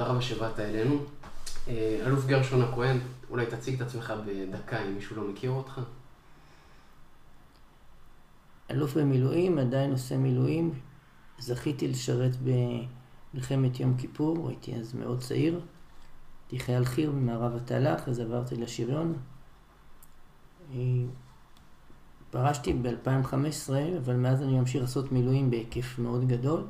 תודה רבה שבאת אלינו. אה, אלוף גרשון הכהן, אולי תציג את עצמך בדקה, אם מישהו לא מכיר אותך. אלוף במילואים, עדיין עושה מילואים. זכיתי לשרת במלחמת יום כיפור, הייתי אז מאוד צעיר. הייתי חייל חי"ר במערב התעלה, אחרי זה עברתי לשריון. אה, פרשתי ב-2015, אבל מאז אני ממשיך לעשות מילואים בהיקף מאוד גדול.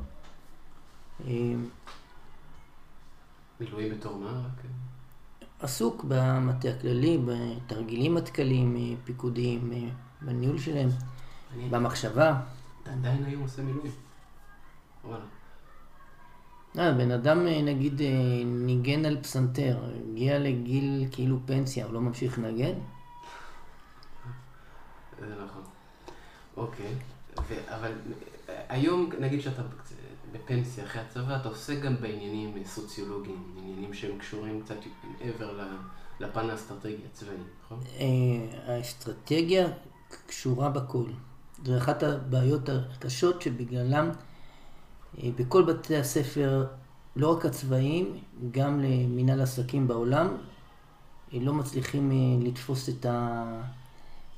אה, מילואים בתור מה? רק... עסוק במטה הכללי, בתרגילים מטכ"ליים, פיקודיים, אה, בניהול שלהם, אני במחשבה. אתה עדיין היום עושה מילואים. וואלה. אה, בן אדם אה, נגיד אה, ניגן על פסנתר, הגיע לגיל כאילו פנסיה, הוא לא ממשיך לנגן? זה נכון. אוקיי. ו- אבל אה, היום, נגיד שאתה בפנסיה אחרי הצבא, אתה עוסק גם בעניינים אה, סוציולוגיים, עניינים שהם קשורים קצת מעבר לפן האסטרטגי הצבאי, נכון? אה, האסטרטגיה קשורה בכל. זו אחת הבעיות הקשות שבגללם אה, בכל בתי הספר, לא רק הצבאיים, גם למנהל עסקים בעולם, לא מצליחים לתפוס את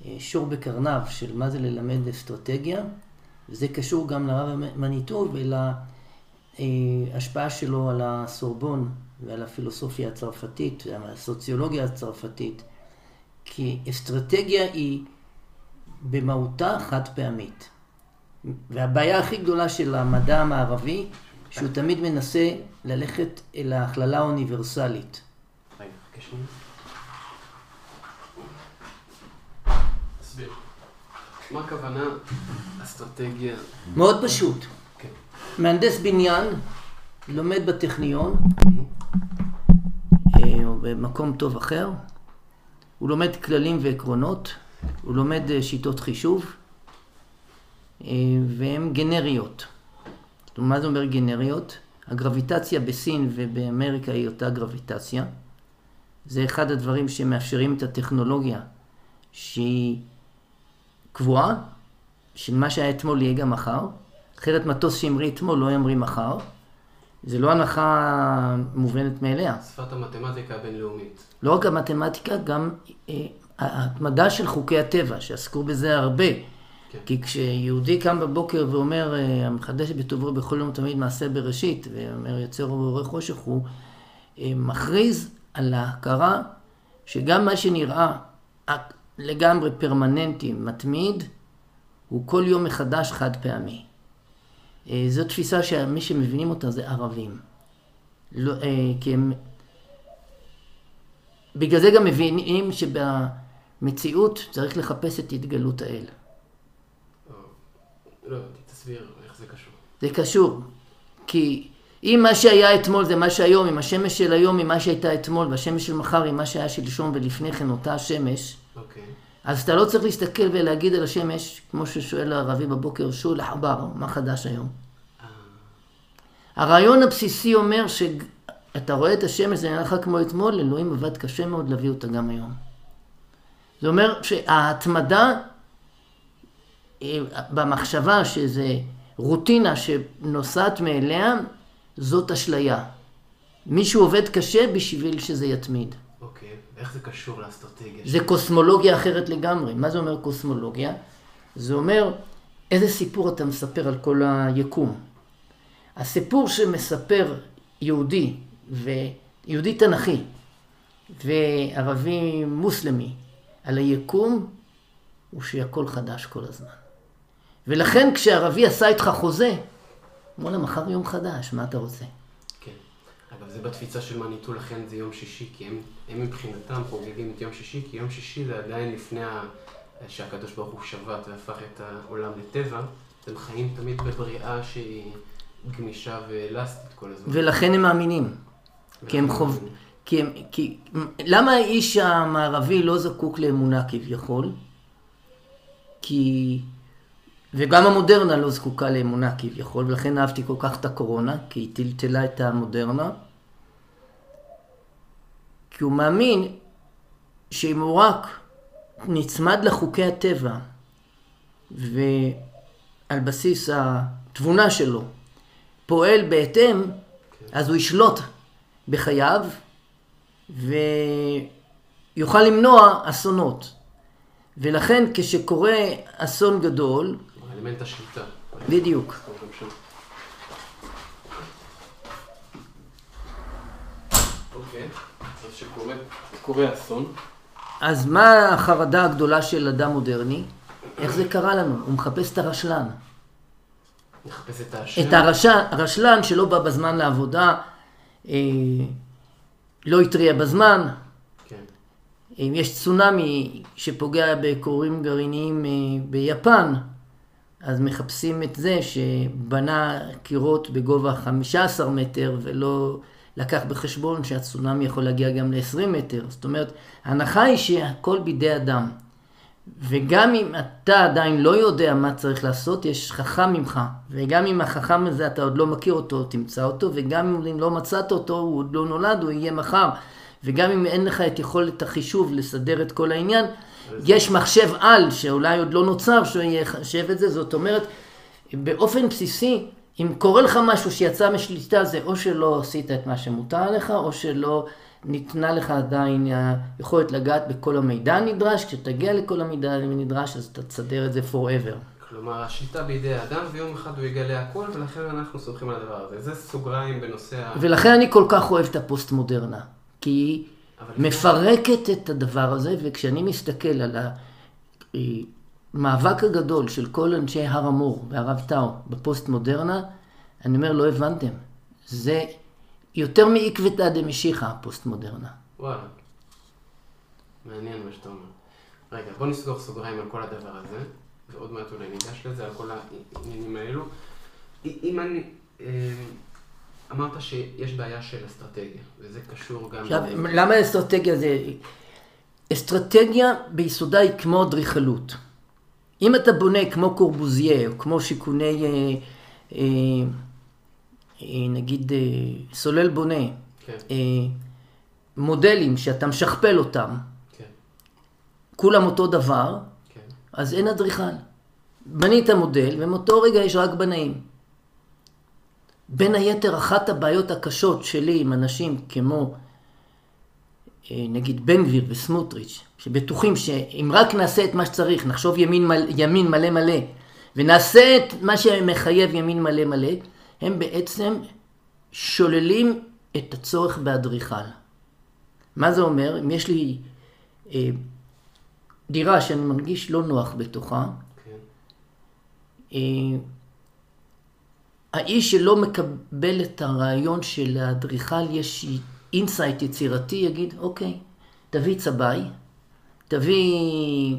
השור בקרניו של מה זה ללמד אסטרטגיה. וזה קשור גם לרב מניטו ולהשפעה שלו על הסורבון ועל הפילוסופיה הצרפתית ועל הסוציולוגיה הצרפתית. כי אסטרטגיה היא במהותה חד פעמית. והבעיה הכי גדולה של המדע המערבי, שהוא תמיד מנסה ללכת אל ההכללה האוניברסלית. רגע, חכה שנייה. תסביר. מה הכוונה אסטרטגיה? מאוד פשוט. כן. מהנדס בניין לומד בטכניון, אה, או במקום טוב אחר, הוא לומד כללים ועקרונות, הוא לומד אה, שיטות חישוב, אה, והן גנריות. מה זה אומר גנריות? הגרביטציה בסין ובאמריקה היא אותה גרביטציה. זה אחד הדברים שמאפשרים את הטכנולוגיה שהיא קבועה, שמה שהיה אתמול יהיה גם מחר. אחרת מטוס שהמריא אתמול לא ימריא מחר. זה לא הנחה מובנת מאליה. שפת המתמטיקה הבינלאומית. לא רק המתמטיקה, גם אה, ההתמדה של חוקי הטבע, שעסקו בזה הרבה. כן. כי כשיהודי קם בבוקר ואומר, אה, המחדש בטובו בכל יום תמיד מעשה בראשית, ואומר יוצר ובורא חושך, הוא אה, מכריז על ההכרה שגם מה שנראה לגמרי פרמננטי, מתמיד, הוא כל יום מחדש חד פעמי. אה, זו תפיסה שמי שמבינים אותה זה ערבים. לא, אה, כי הם... בגלל זה גם מבינים שבמציאות צריך לחפש את התגלות האל. לא תסביר איך זה קשור. זה קשור. כי אם מה שהיה אתמול זה מה שהיום, אם השמש של היום היא מה שהייתה אתמול, והשמש של מחר היא מה שהיה שלשום ולפני כן אותה השמש, אוקיי. אז אתה לא צריך להסתכל ולהגיד על השמש, כמו ששואל הערבי בבוקר, שול לחבר, מה חדש היום? אה, הרעיון הבסיסי אומר שאתה רואה את השמש, זה נראה לך כמו אתמול, אלוהים עבד קשה מאוד להביא אותה גם היום. זה אומר שההתמדה אה, במחשבה שזה רוטינה שנוסעת מאליה, זאת אשליה. מישהו עובד קשה בשביל שזה יתמיד. איך זה קשור לאסטרטגיה? זה קוסמולוגיה אחרת לגמרי. מה זה אומר קוסמולוגיה? זה אומר איזה סיפור אתה מספר על כל היקום. הסיפור שמספר יהודי ויהודי תנכי וערבי מוסלמי על היקום הוא שהכל חדש כל הזמן. ולכן כשערבי עשה איתך חוזה, אמרו לה מחר יום חדש, מה אתה רוצה? זה בתפיסה של מניטו, לכן זה יום שישי, כי הם, הם מבחינתם חוגגים את יום שישי, כי יום שישי זה עדיין לפני ה... שהקדוש ברוך הוא שבת והפך את העולם לטבע, הם חיים תמיד בבריאה שהיא גמישה ואלסטית כל הזמן. ולכן הם מאמינים. כי הם חוב... כי הם... כי... למה האיש המערבי לא זקוק לאמונה כביכול? כי... וגם המודרנה לא זקוקה לאמונה כביכול, ולכן אהבתי כל כך את הקורונה, כי היא טלטלה את המודרנה. כי הוא מאמין שאם הוא רק נצמד לחוקי הטבע, ועל בסיס התבונה שלו פועל בהתאם, אז הוא ישלוט בחייו, ויוכל למנוע אסונות. ולכן כשקורה אסון גדול, אלמנט השליטה. בדיוק. אוקיי, שקורה אסון. אז מה החרדה הגדולה של אדם מודרני? איך זה קרה לנו? הוא מחפש את הרשלן. מחפש את האשם. את הרשע, הרשלן שלא בא בזמן לעבודה, אה, לא התריע בזמן. כן. אם יש צונאמי שפוגע בכורים גרעיניים אה, ביפן, אז מחפשים את זה שבנה קירות בגובה 15 מטר ולא לקח בחשבון שהצונאמי יכול להגיע גם ל-20 מטר. זאת אומרת, ההנחה היא שהכל בידי אדם. וגם אם אתה עדיין לא יודע מה צריך לעשות, יש חכם ממך. וגם אם החכם הזה אתה עוד לא מכיר אותו, תמצא אותו, וגם אם לא מצאת אותו, הוא עוד לא נולד, הוא יהיה מחר. וגם אם אין לך את יכולת החישוב לסדר את כל העניין, יש מחשב על שאולי עוד לא נוצר, שהוא יחשב את זה. זאת אומרת, באופן בסיסי, אם קורה לך משהו שיצא משליטה, זה או שלא עשית את מה שמותר עליך, או שלא ניתנה לך עדיין היכולת לגעת בכל המידע הנדרש. כשתגיע לכל המידע הנדרש, אז אתה תסדר את זה forever. כלומר, השליטה בידי האדם, ויום אחד הוא יגלה הכל, ולכן אנחנו סומכים על הדבר הזה. זה סוגריים בנושא ה... ולכן אני כל כך אוהב את הפוסט-מודרנה. כי היא אבל- מפרקת את הדבר הזה, וכשאני מסתכל על המאבק הגדול של כל אנשי הר המור והרב טאו בפוסט-מודרנה, אני אומר, לא הבנתם. זה יותר מעקבתא דמשיחא, הפוסט-מודרנה. וואלה. מעניין מה שאתה אומר. רגע, בוא נסגור סוגריים על כל הדבר הזה, ועוד מעט אולי ניגש לזה, על כל העניינים האלו. אם אני... אה, אמרת שיש בעיה של אסטרטגיה, וזה קשור גם... עכשיו, למה אסטרטגיה זה... אסטרטגיה ביסודה היא כמו אדריכלות. אם אתה בונה כמו קורבוזיה, או כמו שיכוני, אה, אה, אה, נגיד, אה, סולל בונה, כן, אה, מודלים שאתה משכפל אותם, כן, כולם אותו דבר, כן. אז אין אדריכל. בנית מודל, ומאותו רגע יש רק בנאים. בין היתר, אחת הבעיות הקשות שלי עם אנשים כמו, נגיד, בן גביר וסמוטריץ', שבטוחים שאם רק נעשה את מה שצריך, נחשוב ימין, ימין מלא מלא, ונעשה את מה שמחייב ימין מלא מלא, הם בעצם שוללים את הצורך באדריכל. מה זה אומר? אם יש לי אה, דירה שאני מרגיש לא נוח בתוכה, כן. אה, האיש שלא מקבל את הרעיון שלאדריכל יש insight יצירתי, יגיד, אוקיי, תביא צבעי, תביא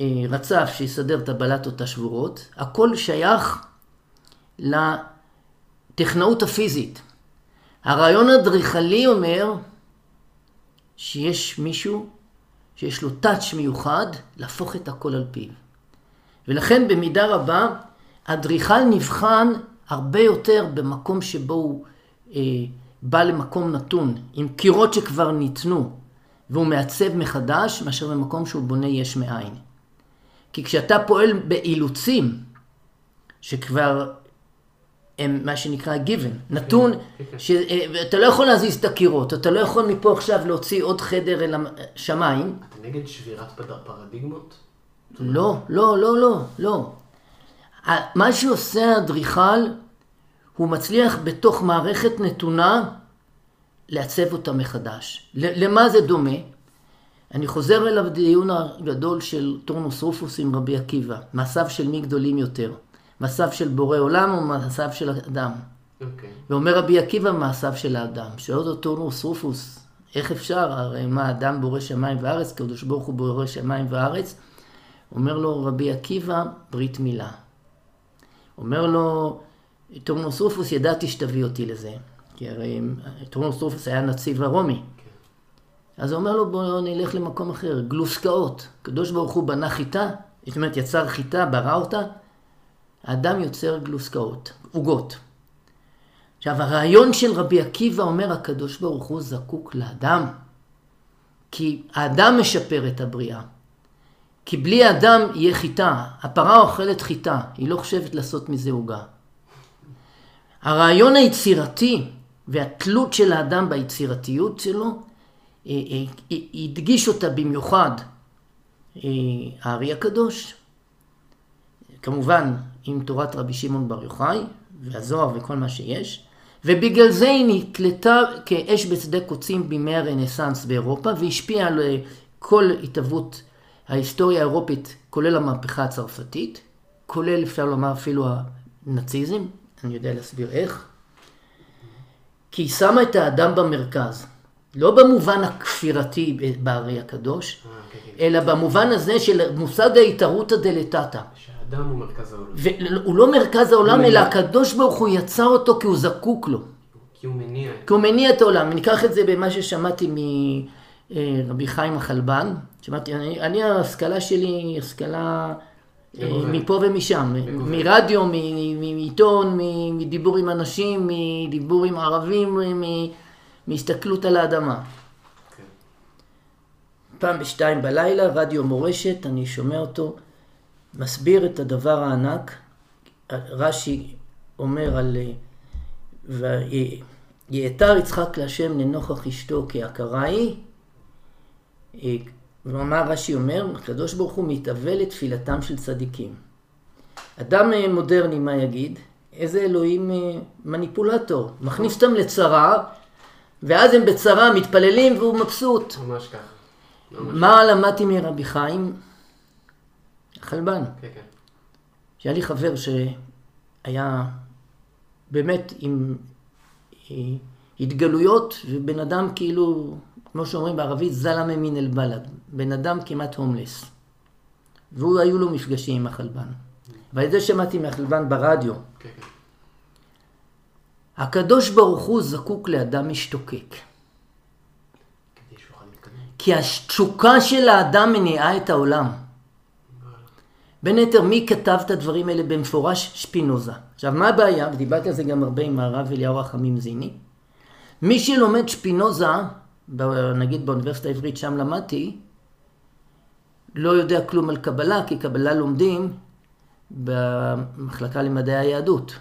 אה, רצף שיסדר את הבלטות השבורות, הכל שייך לטכנאות הפיזית. הרעיון האדריכלי אומר שיש מישהו שיש לו טאץ' מיוחד להפוך את הכל על פיו. ולכן במידה רבה האדריכל נבחן הרבה יותר במקום שבו הוא אה, בא למקום נתון, עם קירות שכבר ניתנו, והוא מעצב מחדש, מאשר במקום שהוא בונה יש מאין. כי כשאתה פועל באילוצים, שכבר הם מה שנקרא given, נתון, כן, כן. שאתה לא יכול להזיז את הקירות, אתה לא יכול מפה עכשיו להוציא עוד חדר אל השמיים, אתה נגד שבירת פרדיגמות? לא, לא, לא, לא, לא. מה שעושה האדריכל, הוא מצליח בתוך מערכת נתונה לעצב אותה מחדש. למה זה דומה? אני חוזר אל הדיון הגדול של טורנוס רופוס עם רבי עקיבא. מעשיו של מי גדולים יותר? מעשיו של בורא עולם או מעשיו של אדם? אוקיי. ואומר רבי עקיבא מעשיו של האדם. שואל אותו טורנוס רופוס, איך אפשר? הרי מה, אדם בורא שמיים וארץ, קדוש ברוך הוא בורא שמיים וארץ? אומר לו רבי עקיבא, ברית מילה. אומר לו, טורנוס רופוס, ידעתי שתביא אותי לזה. כי הרי טורנוס רופוס היה נציב הרומי. אז הוא אומר לו, בוא נלך למקום אחר, גלוסקאות. קדוש ברוך הוא בנה חיטה, זאת אומרת, יצר חיטה, ברא אותה, האדם יוצר גלוסקאות, עוגות. עכשיו, הרעיון של רבי עקיבא אומר, הקדוש ברוך הוא זקוק לאדם. כי האדם משפר את הבריאה. כי בלי האדם יהיה חיטה. הפרה אוכלת חיטה, היא לא חושבת לעשות מזה עוגה. הרעיון היצירתי והתלות של האדם ביצירתיות שלו, אה, אה, הדגיש אותה במיוחד הארי הקדוש, כמובן עם תורת רבי שמעון בר יוחאי והזוהר וכל מה שיש, ובגלל זה היא נתלתה כאש בשדה קוצים בימי הרנסאנס באירופה והשפיעה על כל התהוות ההיסטוריה האירופית, כולל המהפכה הצרפתית, כולל אפשר לומר אפילו הנאציזם, אני יודע להסביר איך, כי היא שמה את האדם במרכז, לא במובן הכפירתי בארי הקדוש, אה, כן, כן. אלא במובן הזה של מושג ההתערותא דלתתא. שהאדם הוא מרכז העולם. והוא לא מרכז העולם, אלא הקדוש ברוך הוא יצר אותו כי הוא זקוק לו. כי הוא מניע. כי הוא מניע את העולם. ניקח את זה במה ששמעתי מרבי חיים החלבן. שמעתי, אני, אני ההשכלה שלי היא השכלה אה, מפה ומשם, מרדיו, מעיתון, מדיבור עם אנשים, מדיבור עם ערבים, מהסתכלות על האדמה. כן. פעם בשתיים בלילה, רדיו מורשת, אני שומע אותו מסביר את הדבר הענק. רש"י אומר על ויעתר יצחק להשם לנוכח אשתו כהכרה היא. ומה רש"י אומר? הקדוש ברוך הוא מתאבל לתפילתם של צדיקים. אדם אה, מודרני, מה יגיד? איזה אלוהים אה, מניפולטור. מכניס אותם לצרה, ואז הם בצרה, מתפללים והוא מבסוט. ממש ככה. מה למדתי מרבי חיים? חלבן. כן, כן. שהיה לי חבר שהיה באמת עם אה, התגלויות, ובן אדם כאילו, כמו שאומרים בערבית, זלמה מן אל בלד. בן אדם כמעט הומלס. והוא, היו לו מפגשים עם החלבן. ועל זה שמעתי מהחלבן ברדיו. כן, כן. הקדוש ברוך הוא זקוק לאדם משתוקק. כי התשוקה של האדם מניעה את העולם. בין היתר, מי כתב את הדברים האלה במפורש? שפינוזה. עכשיו, מה הבעיה? ודיברתי על זה גם הרבה עם הרב אליהו רחמים זיני. מי שלומד שפינוזה, נגיד באוניברסיטה העברית, שם למדתי, לא יודע כלום על קבלה, כי קבלה לומדים במחלקה למדעי היהדות.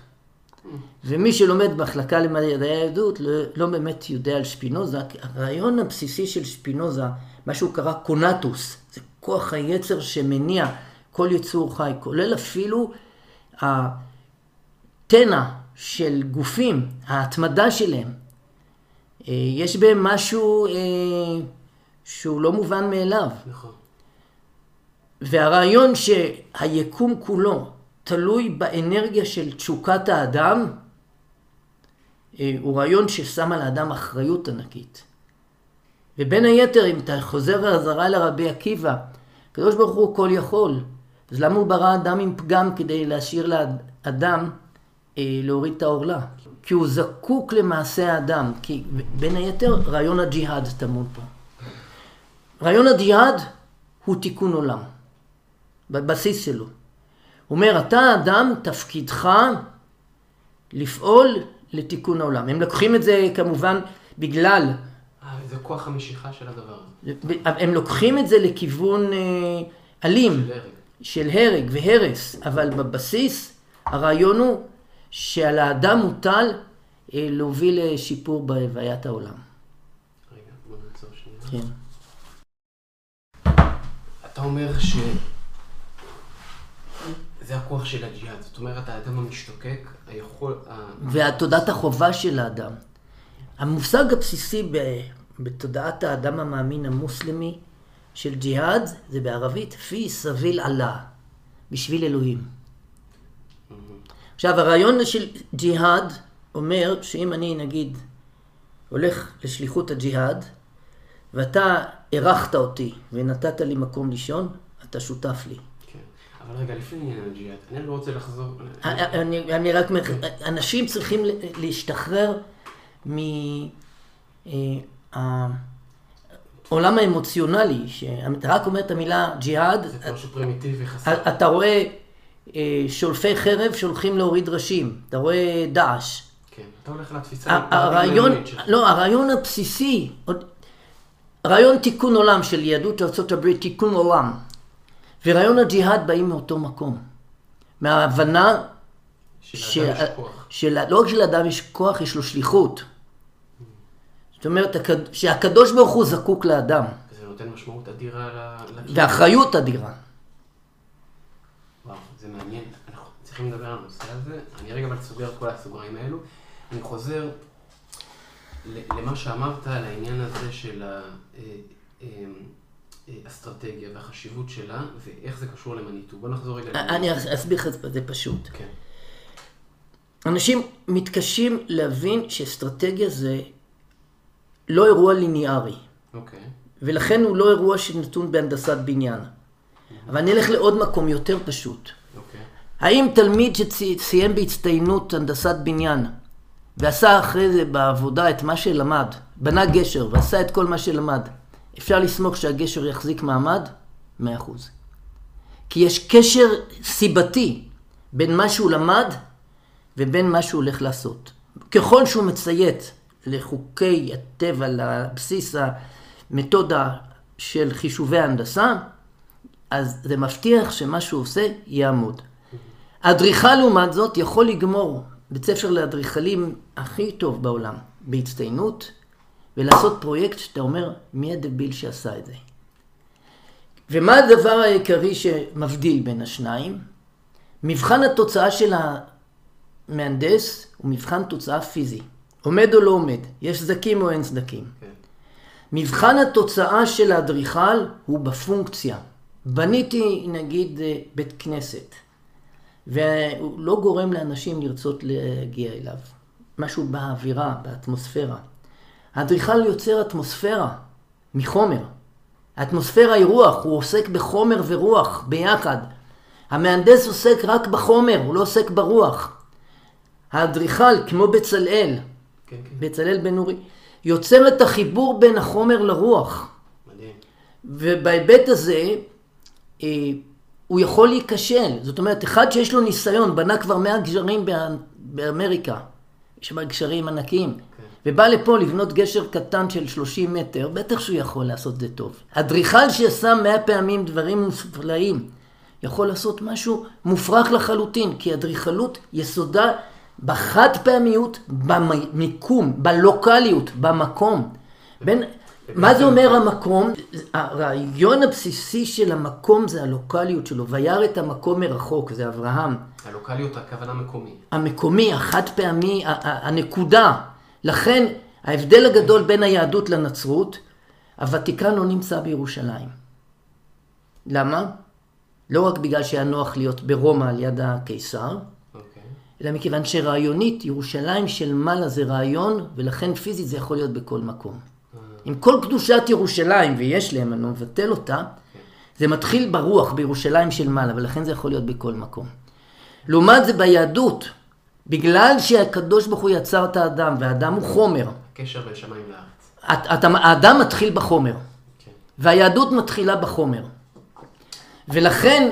ומי שלומד במחלקה למדעי היהדות לא, לא באמת יודע על שפינוזה, כי הרעיון הבסיסי של שפינוזה, מה שהוא קרא קונטוס, זה כוח היצר שמניע כל יצור חי, כולל אפילו התנע של גופים, ההתמדה שלהם. אה, יש בהם משהו אה, שהוא לא מובן מאליו. נכון. והרעיון שהיקום כולו תלוי באנרגיה של תשוקת האדם, אה, הוא רעיון ששם על האדם אחריות ענקית. ובין היתר, אם אתה חוזר חזרה לרבי עקיבא, הקדוש ברוך הוא כל יכול, אז למה הוא ברא אדם עם פגם כדי להשאיר לאדם אה, להוריד את העורלה? כי הוא זקוק למעשה האדם, כי בין היתר רעיון הג'יהאד טמון פה. רעיון הג'יהאד הוא תיקון עולם, בבסיס שלו. הוא אומר, אתה אדם, תפקידך לפעול לתיקון העולם. הם לוקחים את זה כמובן בגלל... אה, זה כוח המשיכה של הדבר הזה. הם לוקחים את זה לכיוון אה, אלים. של של הרג והרס, אבל בבסיס הרעיון הוא שעל האדם מוטל אה, להוביל לשיפור בהוויית העולם. רגע, בוא נעצור שנייה. כן. אתה אומר ש... זה הכוח של הג'יהאד, זאת אומרת, האדם המשתוקק, היכול... והתודעת החובה של האדם. המושג הבסיסי בתודעת האדם המאמין המוסלמי של ג'יהאד זה בערבית פי סביל אללה, בשביל אלוהים. עכשיו הרעיון של ג'יהאד אומר שאם אני נגיד הולך לשליחות הג'יהאד ואתה אירחת אותי ונתת לי מקום לישון, אתה שותף לי. כן, אבל רגע, לפני הג'יהאד, אני לא רוצה לחזור... אני, אני רק... אנשים צריכים להשתחרר מ... אה, האמוציונלי, שאתה רק אומר את המילה ג'יהאד, זה משהו פרימיטיבי חסר. אתה רואה אה, שולפי חרב שהולכים להוריד ראשים, אתה רואה דאעש. כן, אתה הולך לתפיסה הרעיון, לא, הרעיון הבסיסי, רעיון תיקון עולם של יהדות ארה"ב, תיקון עולם, ורעיון הג'יהאד באים מאותו מקום. מההבנה של, של, לא רק שלאדם יש כוח, יש לו שליחות. זאת אומרת, הקד- שהקדוש ברוך הוא זקוק לאדם, זה נותן משמעות אדירה ל-. ואחריות אדירה. וואו, זה מעניין. אנחנו צריכים לדבר על הנושא הזה. אני רגע אבל סוגר את כל הסוגריים האלו. אני חוזר למה שאמרת על העניין הזה של האסטרטגיה והחשיבות שלה, ואיך זה קשור למניטו. בוא נחזור רגע. אני אסביר לך, זה פשוט. כן. אנשים מתקשים להבין שאסטרטגיה זה לא אירוע ליניארי, אוקיי. ולכן הוא לא אירוע שנתון בהנדסת בניין. אבל אני אלך לעוד מקום יותר פשוט. האם תלמיד שסיים בהצטיינות הנדסת בניין ועשה אחרי זה בעבודה את מה שלמד, בנה גשר ועשה את כל מה שלמד, אפשר לסמוך שהגשר יחזיק מעמד? מאה אחוז. כי יש קשר סיבתי בין מה שהוא למד ובין מה שהוא הולך לעשות. ככל שהוא מציית לחוקי הטבע, לבסיס המתודה של חישובי ההנדסה, אז זה מבטיח שמה שהוא עושה יעמוד. האדריכל לעומת זאת יכול לגמור בית ספר לאדריכלים הכי טוב בעולם בהצטיינות ולעשות פרויקט שאתה אומר מי הדביל שעשה את זה. ומה הדבר העיקרי שמבדיל בין השניים? מבחן התוצאה של המהנדס הוא מבחן תוצאה פיזי. עומד או לא עומד, יש סדקים או אין סדקים. כן. מבחן התוצאה של האדריכל הוא בפונקציה. בניתי נגיד בית כנסת, והוא לא גורם לאנשים לרצות להגיע אליו. משהו באווירה, באטמוספירה. האדריכל יוצר אטמוספירה מחומר. האטמוספירה היא רוח, הוא עוסק בחומר ורוח ביחד. המהנדס עוסק רק בחומר, הוא לא עוסק ברוח. האדריכל, כמו בצלאל, כן, כן. בצלאל בן אורי, יוצר את החיבור בין החומר לרוח. מדהים. ובהיבט הזה, אה, הוא יכול להיכשל. זאת אומרת, אחד שיש לו ניסיון, בנה כבר 100 גשרים בא- באמריקה, יש שם גשרים ענקיים, ובא לפה לבנות גשר קטן של 30 מטר, בטח שהוא יכול לעשות את זה טוב. אדריכל שעשה 100 פעמים דברים מופלאים, יכול לעשות משהו מופרך לחלוטין, כי אדריכלות יסודה בחד פעמיות, במיקום, בלוקאליות, במקום. בין, מה זה אומר המקום? הרעיון הבסיסי של המקום זה הלוקאליות שלו, וירא את המקום מרחוק, זה אברהם. הלוקאליות, הכוונה מקומי. המקומי, החד פעמי, הנקודה. לכן ההבדל הגדול בין היהדות לנצרות, הוותיקן לא נמצא בירושלים. למה? לא רק בגלל שהיה נוח להיות ברומא על יד הקיסר, אוקיי. אלא מכיוון שרעיונית ירושלים של מעלה זה רעיון, ולכן פיזית זה יכול להיות בכל מקום. עם כל קדושת ירושלים, ויש להם, אני לא מבטל אותה, זה מתחיל ברוח, בירושלים של מעלה, ולכן זה יכול להיות בכל מקום. לעומת זה ביהדות, בגלל שהקדוש ברוך הוא יצר את האדם, והאדם הוא חומר, הקשר בין שמיים לארץ. האדם מתחיל בחומר, כן. והיהדות מתחילה בחומר. ולכן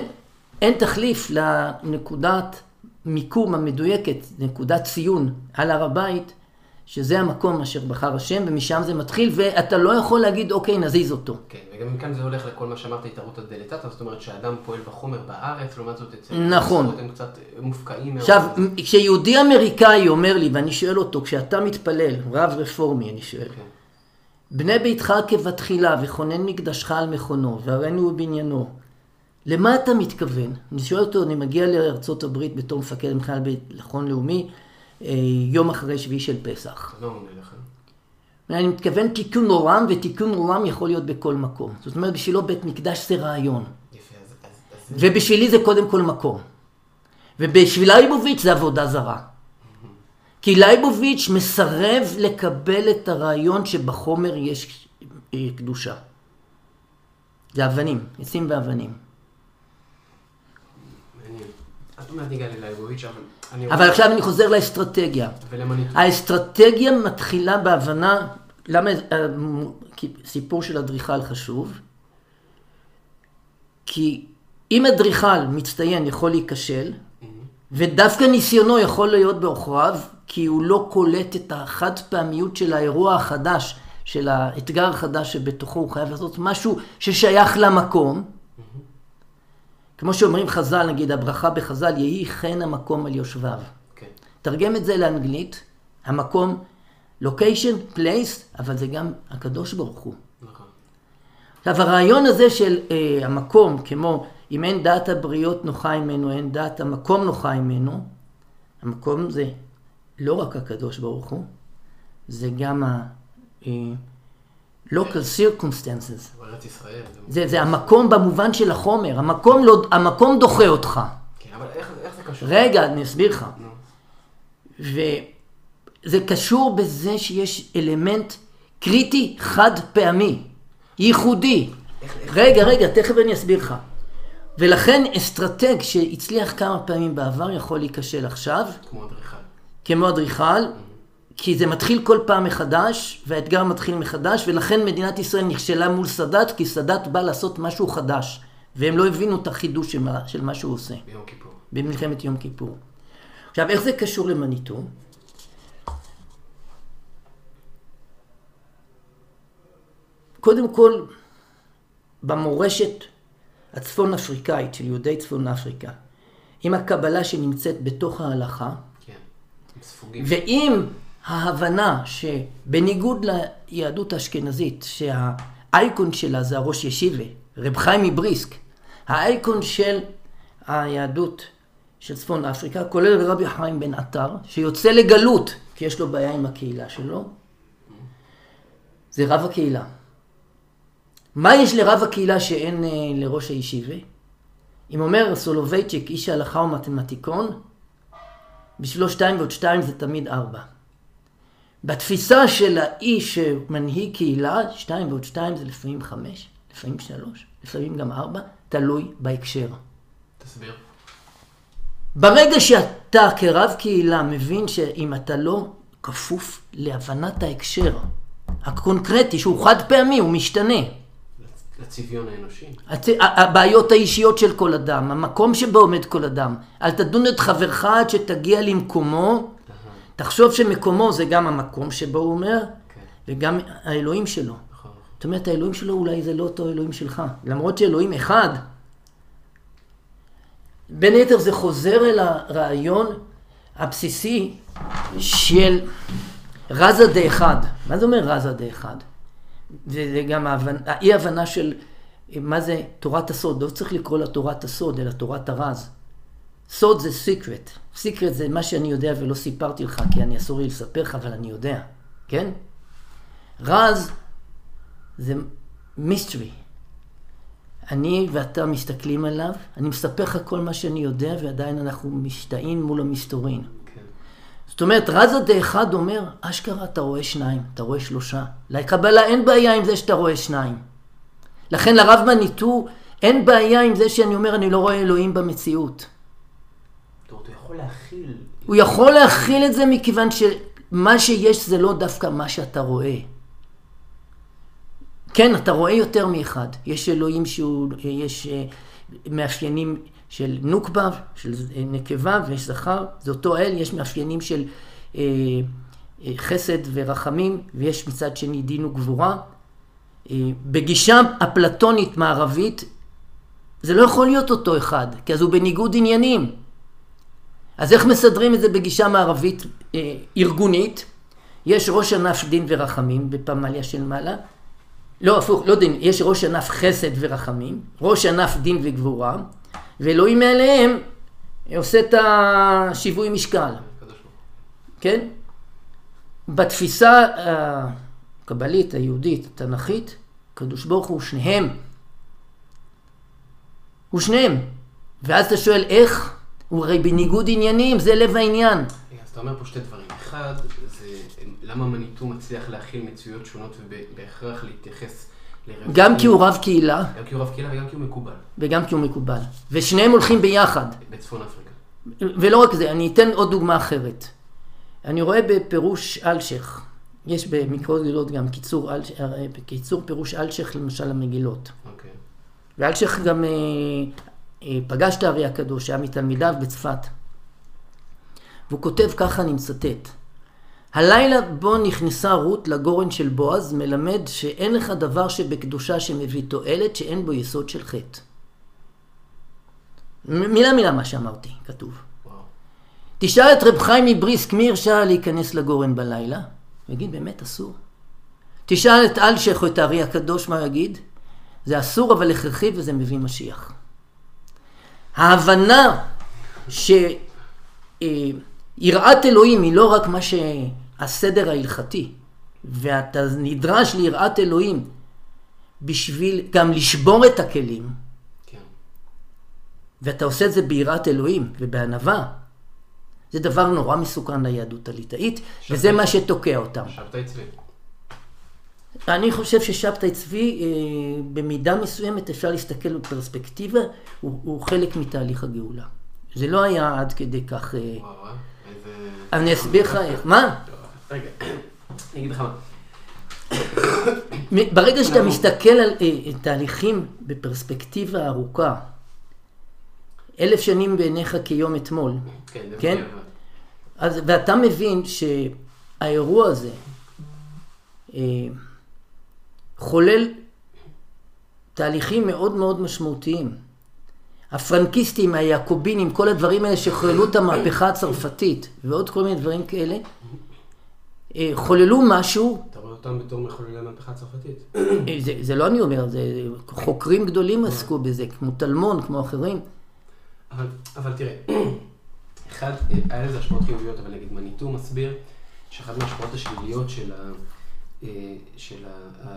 אין תחליף לנקודת מיקום המדויקת, נקודת ציון על הר הבית, שזה המקום אשר בחר השם, ומשם זה מתחיל, ואתה לא יכול להגיד, אוקיי, נזיז אותו. כן, וגם מכאן זה הולך לכל מה שאמרת, התערותא דלתתא, זאת אומרת שהאדם פועל בחומר בארץ, לעומת זאת אצל... נכון. הם קצת מופקעים מאוד. עכשיו, כשיהודי אמריקאי אומר לי, ואני שואל אותו, כשאתה מתפלל, רב רפורמי, אני שואל, כן. בני ביתך כבתחילה, וכונן מקדשך על מכונו, והראינו בבניינו. למה אתה מתכוון? אני שואל אותו, אני מגיע לארצות הברית בתור מפקד מחיל ביטחון לאומי, אה, יום אחרי שביעי של פסח. הוא עונה לך? אני מתכוון תיקון עולם, ותיקון עולם יכול להיות בכל מקום. זאת אומרת, בשבילו בית מקדש זה רעיון. יפה, אז... אז- אז- ובשבילי זה קודם כל מקום. ובשביל לייבוביץ' זה עבודה זרה. כי לייבוביץ' מסרב לקבל את הרעיון שבחומר יש אה, קדושה. זה אבנים, עצים ואבנים. מעניין. אז עוד מעט ניגע ללייבוביץ', אבל... עכשיו אני חוזר לאסטרטגיה. האסטרטגיה מתחילה בהבנה, למה אה, סיפור של אדריכל חשוב? כי אם אדריכל מצטיין יכול להיכשל, ודווקא ניסיונו יכול להיות בעוכריו, כי הוא לא קולט את החד פעמיות של האירוע החדש, של האתגר החדש שבתוכו הוא חייב לעשות משהו ששייך למקום. כמו שאומרים חז"ל, נגיד הברכה בחז"ל, יהי חן המקום על יושביו. כן. תרגם את זה לאנגלית, המקום location, place, אבל זה גם הקדוש ברוך הוא. נכון. עכשיו הרעיון הזה של אה, המקום, כמו אם אין דעת הבריות נוחה ממנו, אין דעת המקום נוחה ממנו, המקום זה לא רק הקדוש ברוך הוא, זה גם ה... אה, local circumstances. ישראל. זה, זה המקום במובן של החומר, המקום, לא, המקום דוחה אותך. כן, אבל איך, איך זה קשור? רגע, אני אסביר לך. וזה קשור בזה שיש אלמנט קריטי חד פעמי, ייחודי. רגע, רגע, תכף אני אסביר לך. ולכן אסטרטג שהצליח כמה פעמים בעבר יכול להיכשל עכשיו, כמו אדריכל. כמו אדריכל, כי זה מתחיל כל פעם מחדש, והאתגר מתחיל מחדש, ולכן מדינת ישראל נכשלה מול סאדאת, כי סאדאת בא לעשות משהו חדש, והם לא הבינו את החידוש של מה, של מה שהוא עושה. ביום כיפור. במלחמת יום כיפור. עכשיו, איך זה קשור למניטו? קודם כל, במורשת הצפון אפריקאית של יהודי צפון אפריקה, עם הקבלה שנמצאת בתוך ההלכה, כן. ספוגים. ועם ההבנה שבניגוד ליהדות האשכנזית, שהאייקון שלה זה הראש ישיבה, רב חיים מבריסק, האייקון של היהדות של צפון אפריקה, כולל רבי חיים בן עטר, שיוצא לגלות, כי יש לו בעיה עם הקהילה שלו, זה רב הקהילה. מה יש לרב הקהילה שאין אה, לראש הישיבה? אם אומר סולובייצ'יק, איש ההלכה ומתמטיקון, בשבילו שתיים ועוד שתיים זה תמיד ארבע. בתפיסה של האיש שמנהיג קהילה, שתיים ועוד שתיים זה לפעמים חמש, לפעמים שלוש, לפעמים גם ארבע, תלוי בהקשר. תסביר. ברגע שאתה כרב קהילה מבין שאם אתה לא כפוף להבנת ההקשר הקונקרטי, שהוא חד פעמי, הוא משתנה. לצביון האנושי. הצ- הבעיות האישיות של כל אדם, המקום שבו עומד כל אדם. אל תדון את חברך עד שתגיע למקומו. תחשוב שמקומו זה גם המקום שבו הוא אומר, כן. וגם האלוהים שלו. נכון, נכון. זאת אומרת, האלוהים שלו אולי זה לא אותו אלוהים שלך. למרות שאלוהים אחד. בין היתר זה חוזר אל הרעיון הבסיסי של רזה דה אחד. מה זה אומר רזה דה אחד? זה, זה גם ההבנ... האי הבנה של מה זה תורת הסוד. לא צריך לקרוא לה תורת הסוד, אלא תורת הרז. סוד זה סיקרט. סיקרט זה מה שאני יודע ולא סיפרתי לך, כי אני אסור לי לספר לך, אבל אני יודע, כן? רז זה מיסטרי. אני ואתה מסתכלים עליו, אני מספר לך כל מה שאני יודע, ועדיין אנחנו משתאים מול המסתורין. כן. זאת אומרת, רזה דה אחד אומר, אשכרה אתה רואה שניים, אתה רואה שלושה. לקבלה אין בעיה עם זה שאתה רואה שניים. לכן לרב מניטו אין בעיה עם זה שאני אומר, אני לא רואה אלוהים במציאות. יכול להכיל. הוא יכול להכיל את זה מכיוון שמה שיש זה לא דווקא מה שאתה רואה. כן, אתה רואה יותר מאחד. יש אלוהים שהוא, יש אה, מאפיינים של נוקבה, של אה, נקבה ויש זכר, זה אותו אל, יש מאפיינים של אה, אה, חסד ורחמים, ויש מצד שני דין וגבורה. אה, בגישה אפלטונית מערבית, זה לא יכול להיות אותו אחד, כי אז הוא בניגוד עניינים. אז איך מסדרים את זה בגישה מערבית אה, ארגונית? יש ראש ענף דין ורחמים בפמליה של מעלה. לא, הפוך, לא דין, יש ראש ענף חסד ורחמים, ראש ענף דין וגבורה, ואלוהים מעליהם עושה את השיווי משקל. כן? בתפיסה הקבלית, היהודית, התנ"כית, הקדוש ברוך הוא שניהם. הוא שניהם. ואז אתה שואל איך? הוא הרי בניגוד עניינים, זה לב העניין. אז אתה אומר פה שתי דברים. אחד, זה למה מניטו מצליח להכיל מציאויות שונות ובהכרח להתייחס לרבדים. גם כי הוא רב קהילה, גם כי הוא רב קהילה וגם כי הוא מקובל וגם כי הוא מקובל. ושניהם הולכים ביחד. בצפון אפריקה. ולא רק זה, אני אתן עוד דוגמה אחרת. אני רואה בפירוש אלשיך, יש במקרות גדולות גם קיצור, אלש- אה, קיצור פירוש אלשיך למשל המגילות. אוקיי. ואלשיך גם אה, פגש את הארי הקדוש, היה מתלמידיו בצפת. והוא כותב ככה, אני מצטט: הלילה בו נכנסה רות לגורן של בועז, מלמד שאין לך דבר שבקדושה שמביא תועלת, שאין בו יסוד של חטא. מילה מילה מה שאמרתי, כתוב. וואו. תשאל את רב חיים מבריסק, מי הרשה להיכנס לגורן בלילה? הוא יגיד, באמת אסור? תשאל את אלשיך או את הארי הקדוש מה הוא יגיד, זה אסור אבל הכרחי וזה מביא משיח. ההבנה שיראת אלוהים היא לא רק מה שהסדר ההלכתי, ואתה נדרש ליראת אלוהים בשביל גם לשבור את הכלים, כן. ואתה עושה את זה ביראת אלוהים ובענווה, זה דבר נורא מסוכן ליהדות הליטאית, וזה מה שתוקע אותם. שבתאי צבי. אני חושב ששבתאי צבי, אה, במידה מסוימת אפשר להסתכל בפרספקטיבה, הוא, הוא חלק מתהליך הגאולה. זה לא היה עד כדי כך... אה. אני אסביר לך איך. מה? רגע, אני אגיד לך מה. ברגע שאתה מסתכל על אה, תהליכים בפרספקטיבה ארוכה, אלף שנים בעיניך כיום אתמול, כן, כן? אז, ואתה מבין שהאירוע הזה אה, חולל תהליכים מאוד מאוד משמעותיים. הפרנקיסטים, היעקובינים, כל הדברים האלה שחוללו את המהפכה הצרפתית ועוד כל מיני דברים כאלה, אה, חוללו משהו, אתה רואה אותם בתור מחוללי המהפכה הצרפתית. אה, זה, זה לא אני אומר, זה חוקרים גדולים עסקו בזה, כמו טלמון, כמו אחרים. אבל, אבל תראה, אחד, היה לזה השפעות חיוביות, אבל נגיד מניטו מסביר שאחת מההשפעות השליליות של, ה, של ה-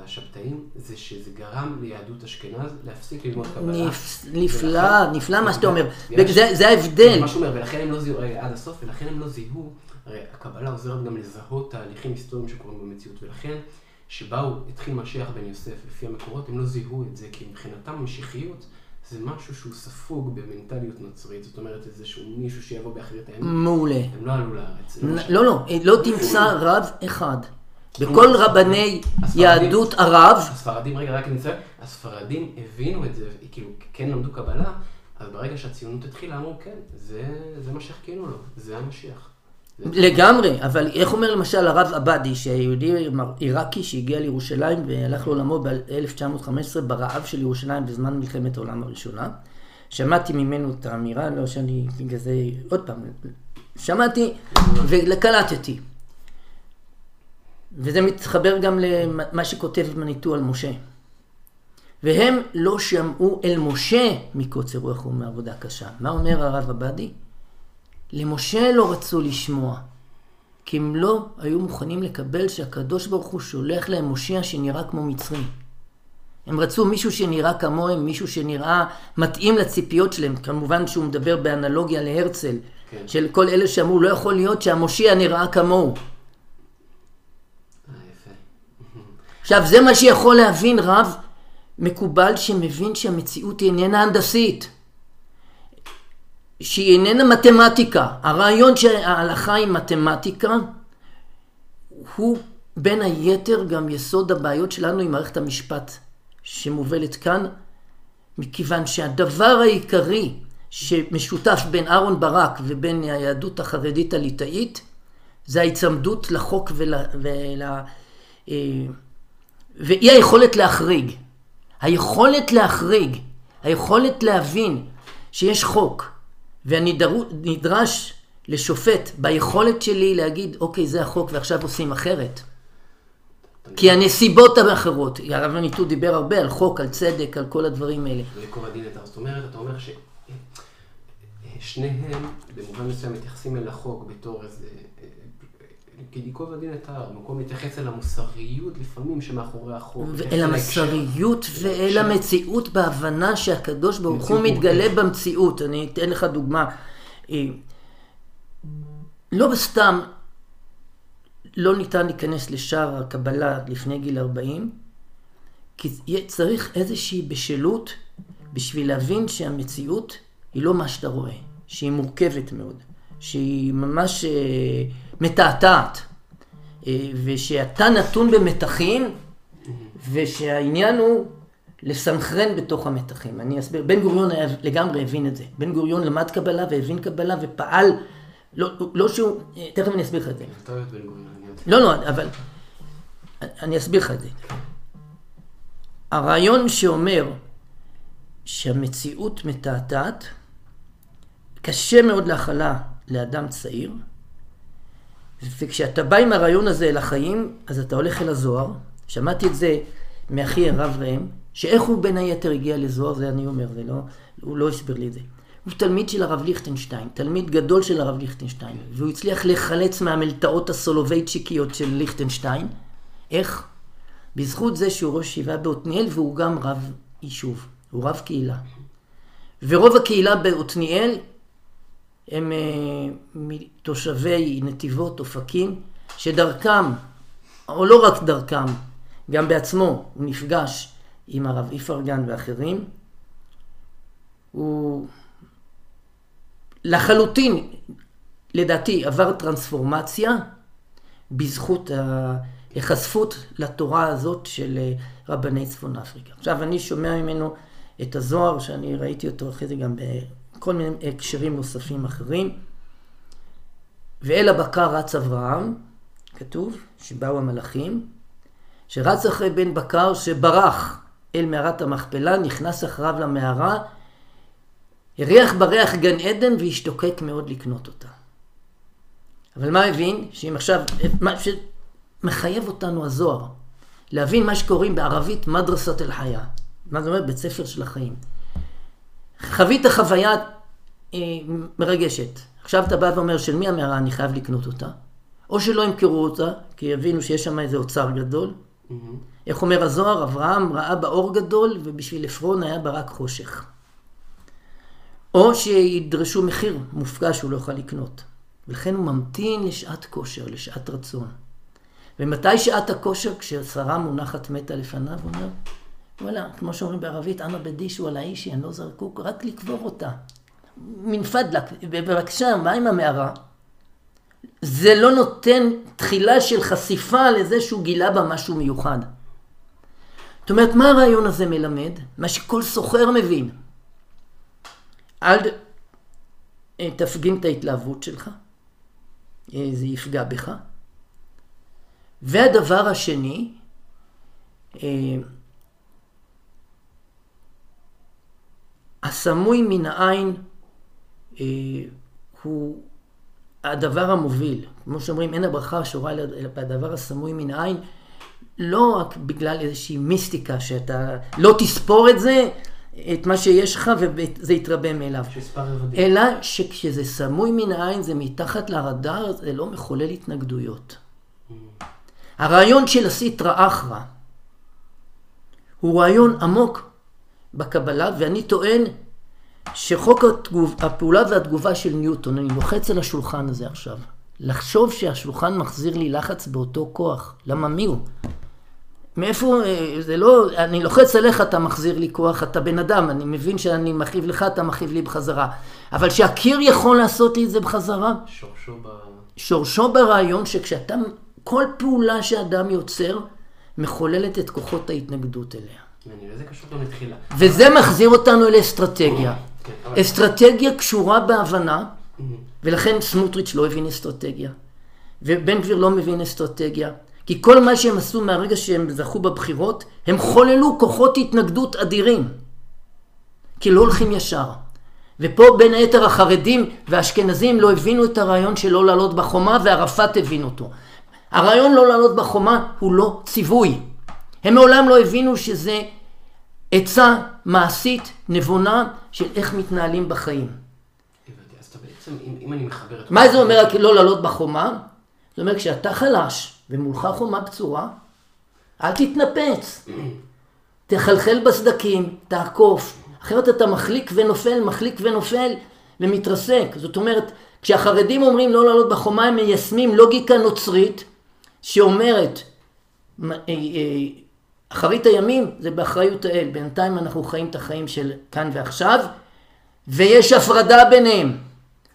השבתאים זה שזה גרם ליהדות אשכנז להפסיק ללמוד קבלה. נפ- נפלא, נפלא מה שאתה אומר. זה, ההבדל. מה שהוא אומר, ולכן הם לא זיהו, עד הסוף, ולכן הם לא זיהו, הרי הקבלה עוזרת גם לזהות תהליכים היסטוריים שקורים במציאות, ולכן שבאו, התחיל משיח בן יוסף לפי המקורות, הם לא זיהו את זה, כי מבחינתם המשיחיות זה משהו שהוא ספוג במנטליות נוצרית, זאת אומרת איזשהו מישהו שיבוא באחרית הימים, מעולה. הם לא עלו לארץ. לא, לא, לא תמצא רב אחד. בכל רבני יהדות ערב, הספרדים, רגע, רק אציין, הספרדים הבינו את זה, כאילו, כן למדו קבלה, אז ברגע שהציונות התחילה, אמרו, כן, זה, זה מה שהחכינו לו, זה המשיח. לגמרי, אבל איך אומר למשל הרב עבדי, שהיהודי עיראקי שהגיע לירושלים והלך לעולמו ב-1915 ברעב של ירושלים בזמן מלחמת העולם הראשונה. שמעתי ממנו את האמירה, לא שאני בגלל זה, עוד פעם, שמעתי וקלטתי. וזה מתחבר גם למה שכותב מניטו על משה. והם לא שמעו אל משה מקוצר רוח ומעבודה קשה. מה אומר הרב עבדי? למשה לא רצו לשמוע, כי הם לא היו מוכנים לקבל שהקדוש ברוך הוא שולח להם מושיע שנראה כמו מצרי. הם רצו מישהו שנראה כמוהם, מישהו שנראה מתאים לציפיות שלהם. כמובן שהוא מדבר באנלוגיה להרצל, כן. של כל אלה שאמרו, לא יכול להיות שהמושיע נראה כמוהו. אה, יפה. עכשיו, זה מה שיכול להבין רב מקובל שמבין שהמציאות היא איננה הנדסית. שהיא איננה מתמטיקה. הרעיון שההלכה היא מתמטיקה הוא בין היתר גם יסוד הבעיות שלנו עם מערכת המשפט שמובלת כאן, מכיוון שהדבר העיקרי שמשותף בין אהרון ברק ובין היהדות החרדית הליטאית זה ההיצמדות לחוק ול... ול... ואי היכולת להחריג. היכולת להחריג, היכולת להבין שיש חוק, ואני דרו- נדרש לשופט ביכולת שלי להגיד, אוקיי, זה החוק ועכשיו עושים אחרת. כי הנסיבות האחרות, הרב מניטו דיבר הרבה על חוק, על צדק, על כל הדברים האלה. ויקוב הדין את זאת אומרת, אתה אומר ששניהם במובן מסוים מתייחסים אל החוק בתור איזה... כי ייקוב הדין את ההר, במקום להתייחס אל המוסריות לפעמים שמאחורי החוק. ואל. המוסריות ואל המציאות בהבנה שהקדוש ברוך הוא מתגלה. במציאות. אני אתן לך דוגמה. אה, לא בסתם לא ניתן להיכנס לשער הקבלה לפני גיל 40, כי צריך איזושהי בשלות בשביל להבין שהמציאות היא לא מה שאתה רואה, שהיא מורכבת מאוד, שהיא ממש אה, מתעתעת, אה, ושאתה נתון במתחים, ושהעניין הוא לסנכרן בתוך המתחים. אני אסביר, בן גוריון היה, לגמרי הבין את זה. בן גוריון למד קבלה והבין קבלה ופעל, לא, לא שהוא, תכף אני אסביר לך את זה. לא, לא, אבל אני אסביר לך את זה. הרעיון שאומר שהמציאות מתעתעת, קשה מאוד להכלה לאדם צעיר, וכשאתה בא עם הרעיון הזה אל החיים, אז אתה הולך אל הזוהר. שמעתי את זה מאחי הרב ראם, שאיך הוא בין היתר הגיע לזוהר, זה אני אומר, זה לא, הוא לא הסביר לי את זה. הוא תלמיד של הרב ליכטנשטיין, תלמיד גדול של הרב ליכטנשטיין, והוא הצליח להיחלץ מהמלטעות הסולובייצ'יקיות של ליכטנשטיין. איך? בזכות זה שהוא ראש ישיבה בעתניאל והוא גם רב יישוב, הוא רב קהילה. ורוב הקהילה בעתניאל הם uh, תושבי נתיבות, אופקים, שדרכם, או לא רק דרכם, גם בעצמו הוא נפגש עם הרב איפרגן ואחרים. הוא לחלוטין, לדעתי, עבר טרנספורמציה בזכות ההיחשפות לתורה הזאת של אה, רבני צפון אפריקה. עכשיו, אני שומע ממנו את הזוהר, שאני ראיתי אותו אחרי זה גם בכל מיני הקשרים נוספים אחרים. ואל הבקר רץ אברהם, כתוב, שבאו המלאכים, שרץ אחרי בן בקר שברח אל מערת המכפלה, נכנס אחריו למערה, הריח בריח גן עדן והשתוקק מאוד לקנות אותה. אבל מה הבין? שאם עכשיו, מה שמחייב אותנו הזוהר, להבין מה שקוראים בערבית מדרסת אל חיה. מה זה אומר? בית ספר של החיים. חווית חוויה אה, מרגשת. עכשיו אתה בא ואומר, של מי המערה אני חייב לקנות אותה? או שלא ימכרו אותה, כי יבינו שיש שם איזה אוצר גדול. Mm-hmm. איך אומר הזוהר? אברהם ראה בה אור גדול, ובשביל עפרון היה בה רק חושך. או שידרשו מחיר מופקע שהוא לא יוכל לקנות. ולכן הוא ממתין לשעת כושר, לשעת רצון. ומתי שעת הכושר? כששרה מונחת מתה לפניו, הוא אומר, וואלה, כמו שאומרים בערבית, אנא בדישו על האישי, אני לא זרקוק, רק לקבור אותה. מין פדלק, בבקשה, מה עם המערה? זה לא נותן תחילה של חשיפה לזה שהוא גילה בה משהו מיוחד. זאת אומרת, מה הרעיון הזה מלמד? מה שכל סוחר מבין. אל אה, תפגין את ההתלהבות שלך, אה, זה יפגע בך. והדבר השני, הסמוי מן העין הוא הדבר המוביל. כמו שאומרים, אין הברכה שורה אלא בדבר הסמוי מן העין, לא רק בגלל איזושהי מיסטיקה שאתה לא תספור את זה, את מה שיש לך וזה יתרבה מאליו. אלא שכשזה סמוי מן העין, זה מתחת לרדאר, זה לא מחולל התנגדויות. הרעיון של הסיטרא אחרא הוא רעיון עמוק בקבלה, ואני טוען שחוק התגוב, הפעולה והתגובה של ניוטון, אני לוחץ על השולחן הזה עכשיו, לחשוב שהשולחן מחזיר לי לחץ באותו כוח, למה מי הוא? מאיפה, אה, זה לא, אני לוחץ עליך, אתה מחזיר לי כוח, אתה בן אדם, אני מבין שאני מכאיב לך, אתה מכאיב לי בחזרה. אבל שהקיר יכול לעשות לי את זה בחזרה? שורשו ב... שורשו ברעיון שכשאתה, כל פעולה שאדם יוצר, מחוללת את כוחות ההתנגדות אליה. וזה מחזיר אותנו לאסטרטגיה. כן, אסטרטגיה קשורה בהבנה, ולכן סמוטריץ' לא הבין אסטרטגיה. ובן גביר לא מבין אסטרטגיה. כי כל מה שהם עשו מהרגע שהם זכו בבחירות, הם חוללו כוחות התנגדות אדירים. כי לא הולכים ישר. ופה בין היתר החרדים והאשכנזים לא הבינו את הרעיון של לא לעלות בחומה, וערפאת הבין אותו. הרעיון לא לעלות בחומה הוא לא ציווי. הם מעולם לא הבינו שזה עצה מעשית, נבונה, של איך מתנהלים בחיים. אז אתה בעצם, אם אני מחבר את... מה זה אומר לא לעלות בחומה? זאת אומרת, כשאתה חלש, ומולך חומה בצורה, אל תתנפץ. תחלחל בסדקים, תעקוף. אחרת אתה מחליק ונופל, מחליק ונופל ומתרסק. זאת אומרת, כשהחרדים אומרים לא לעלות בחומה, הם מיישמים לוגיקה נוצרית שאומרת, אחרית הימים זה באחריות האל, בינתיים אנחנו חיים את החיים של כאן ועכשיו, ויש הפרדה ביניהם.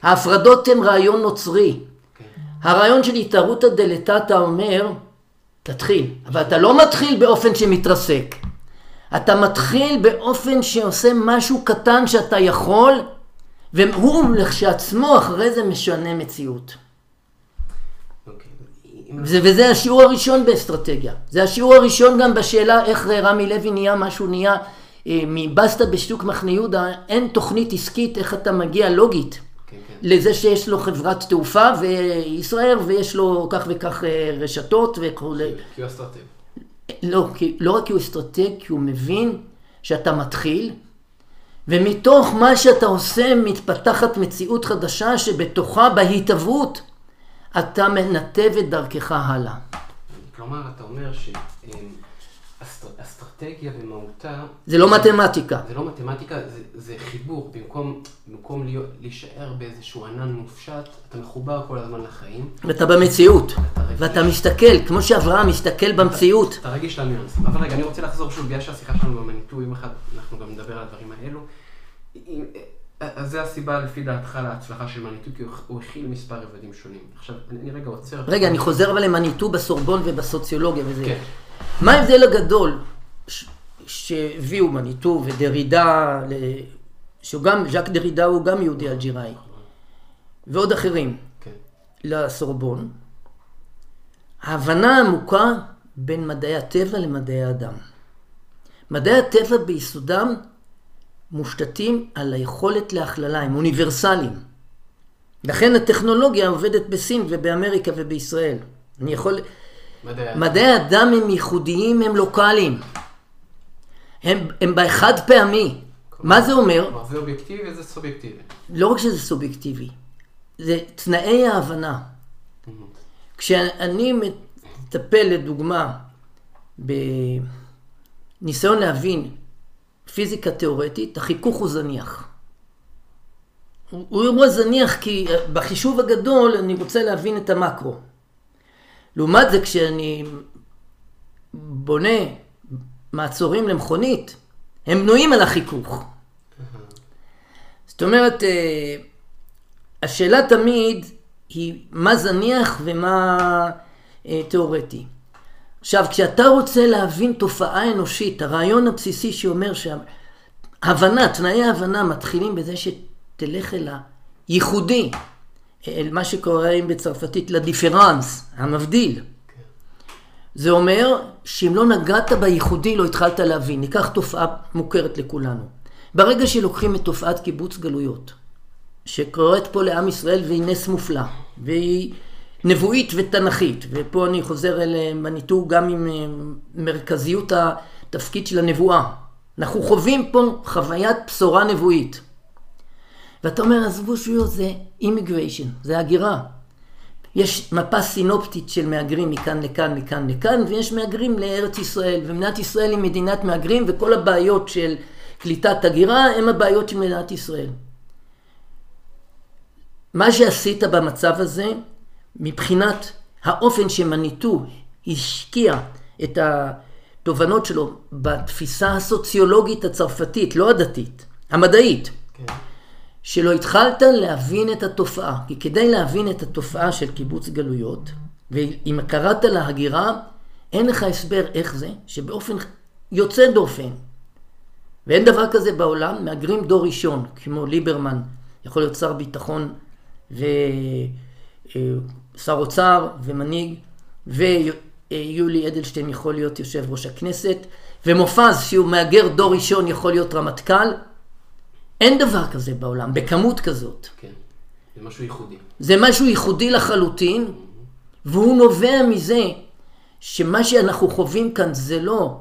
ההפרדות הן רעיון נוצרי. הרעיון של התערותא דלתתא אומר, תתחיל, אבל אתה לא מתחיל באופן שמתרסק. אתה מתחיל באופן שעושה משהו קטן שאתה יכול, והוא לכשעצמו אחרי זה משנה מציאות. זה, וזה השיעור הראשון באסטרטגיה. זה השיעור הראשון גם בשאלה איך רמי לוי נהיה מה שהוא נהיה אה, מבסטה בשוק מחנה יהודה, אין תוכנית עסקית איך אתה מגיע לוגית. כן, כן. לזה שיש לו חברת תעופה וישראל ויש לו כך וכך אה, רשתות וכולי. כי הוא אסטרטג. לא, כי, לא רק כי הוא אסטרטג, כי הוא מבין שאתה מתחיל, ומתוך מה שאתה עושה מתפתחת מציאות חדשה שבתוכה בהתהוות אתה מנתב את דרכך הלאה. כלומר, אתה אומר שאסטרטגיה במהותה... זה לא מתמטיקה. זה לא מתמטיקה, זה, זה חיבור. במקום, במקום להיות, להישאר באיזשהו ענן מופשט, אתה מחובר כל הזמן לחיים. ואתה במציאות. ואתה מסתכל, כמו שאברהם מסתכל במציאות. אתה רגיש לניואנסים. אבל רגע, אני רוצה לחזור שוב, בגלל שהשיחה שלנו במניטו, יום אחד אנחנו גם נדבר על הדברים האלו. אז זה הסיבה לפי דעתך להצלחה של מניטו, כי הוא- הכיל מספר רבדים שונים. עכשיו, אני רגע עוצר. רגע, אני חוזר אבל למניטו בסורבון ובסוציולוגיה וזה. כן. מה ההבדל הגדול שהביאו מניטו ודרידה, ל- שהוא גם, ז'אק דרידה הוא גם יהודי אלג'יראי, ועוד אחרים, כן. לסורבון? ההבנה העמוקה בין מדעי הטבע למדעי האדם. מדעי הטבע ביסודם מושתתים על היכולת להכללה, הם אוניברסליים. לכן הטכנולוגיה עובדת בסין ובאמריקה ובישראל. אני יכול... מדעי מדעי האדם הם ייחודיים, הם לוקאליים. הם, הם בחד פעמי. מה זה אומר? כלומר, זה אובייקטיבי וזה סובייקטיבי. לא רק שזה סובייקטיבי, זה תנאי ההבנה. כשאני מטפל לדוגמה בניסיון להבין פיזיקה תיאורטית, החיכוך הוא זניח. הוא אירוע זניח כי אה, בחישוב הגדול אני רוצה להבין את המקרו. לעומת זה כשאני בונה מעצורים למכונית, הם בנויים על החיכוך. זאת אומרת, אה, השאלה תמיד היא מה זניח ומה אה, תיאורטי. עכשיו, כשאתה רוצה להבין תופעה אנושית, הרעיון הבסיסי שאומר שהבנה, תנאי ההבנה מתחילים בזה שתלך אל הייחודי, אל מה שקוראים בצרפתית לדיפרנס, המבדיל. זה אומר שאם לא נגעת בייחודי לא התחלת להבין. ניקח תופעה מוכרת לכולנו. ברגע שלוקחים את תופעת קיבוץ גלויות, שקורית פה לעם ישראל והיא נס מופלא, והיא נבואית ותנכית, ופה אני חוזר אל מניטו גם עם אה, מרכזיות התפקיד של הנבואה. אנחנו חווים פה חוויית בשורה נבואית. ואתה אומר, עזבו שטויות, זה אימיגריישן, זה הגירה. יש מפה סינופטית של מהגרים מכאן לכאן, מכאן לכאן, ויש מהגרים לארץ ישראל. ומדינת ישראל היא מדינת מהגרים, וכל הבעיות של קליטת הגירה הם הבעיות של מדינת ישראל. מה שעשית במצב הזה, מבחינת האופן שמניטו השקיע את התובנות שלו בתפיסה הסוציולוגית הצרפתית, לא הדתית, המדעית, כן. שלא התחלת להבין את התופעה. כי כדי להבין את התופעה של קיבוץ גלויות, ואם קראת להגירה, אין לך הסבר איך זה, שבאופן יוצא דופן, ואין דבר כזה בעולם, מהגרים דור ראשון, כמו ליברמן, יכול להיות שר ביטחון ושר אוצר ומנהיג, ויולי אדלשטיין יכול להיות יושב ראש הכנסת, ומופז שהוא מהגר דור ראשון יכול להיות רמטכ"ל. אין דבר כזה בעולם, בכמות כזאת. כן. זה משהו ייחודי. זה משהו ייחודי לחלוטין, והוא נובע מזה שמה שאנחנו חווים כאן זה לא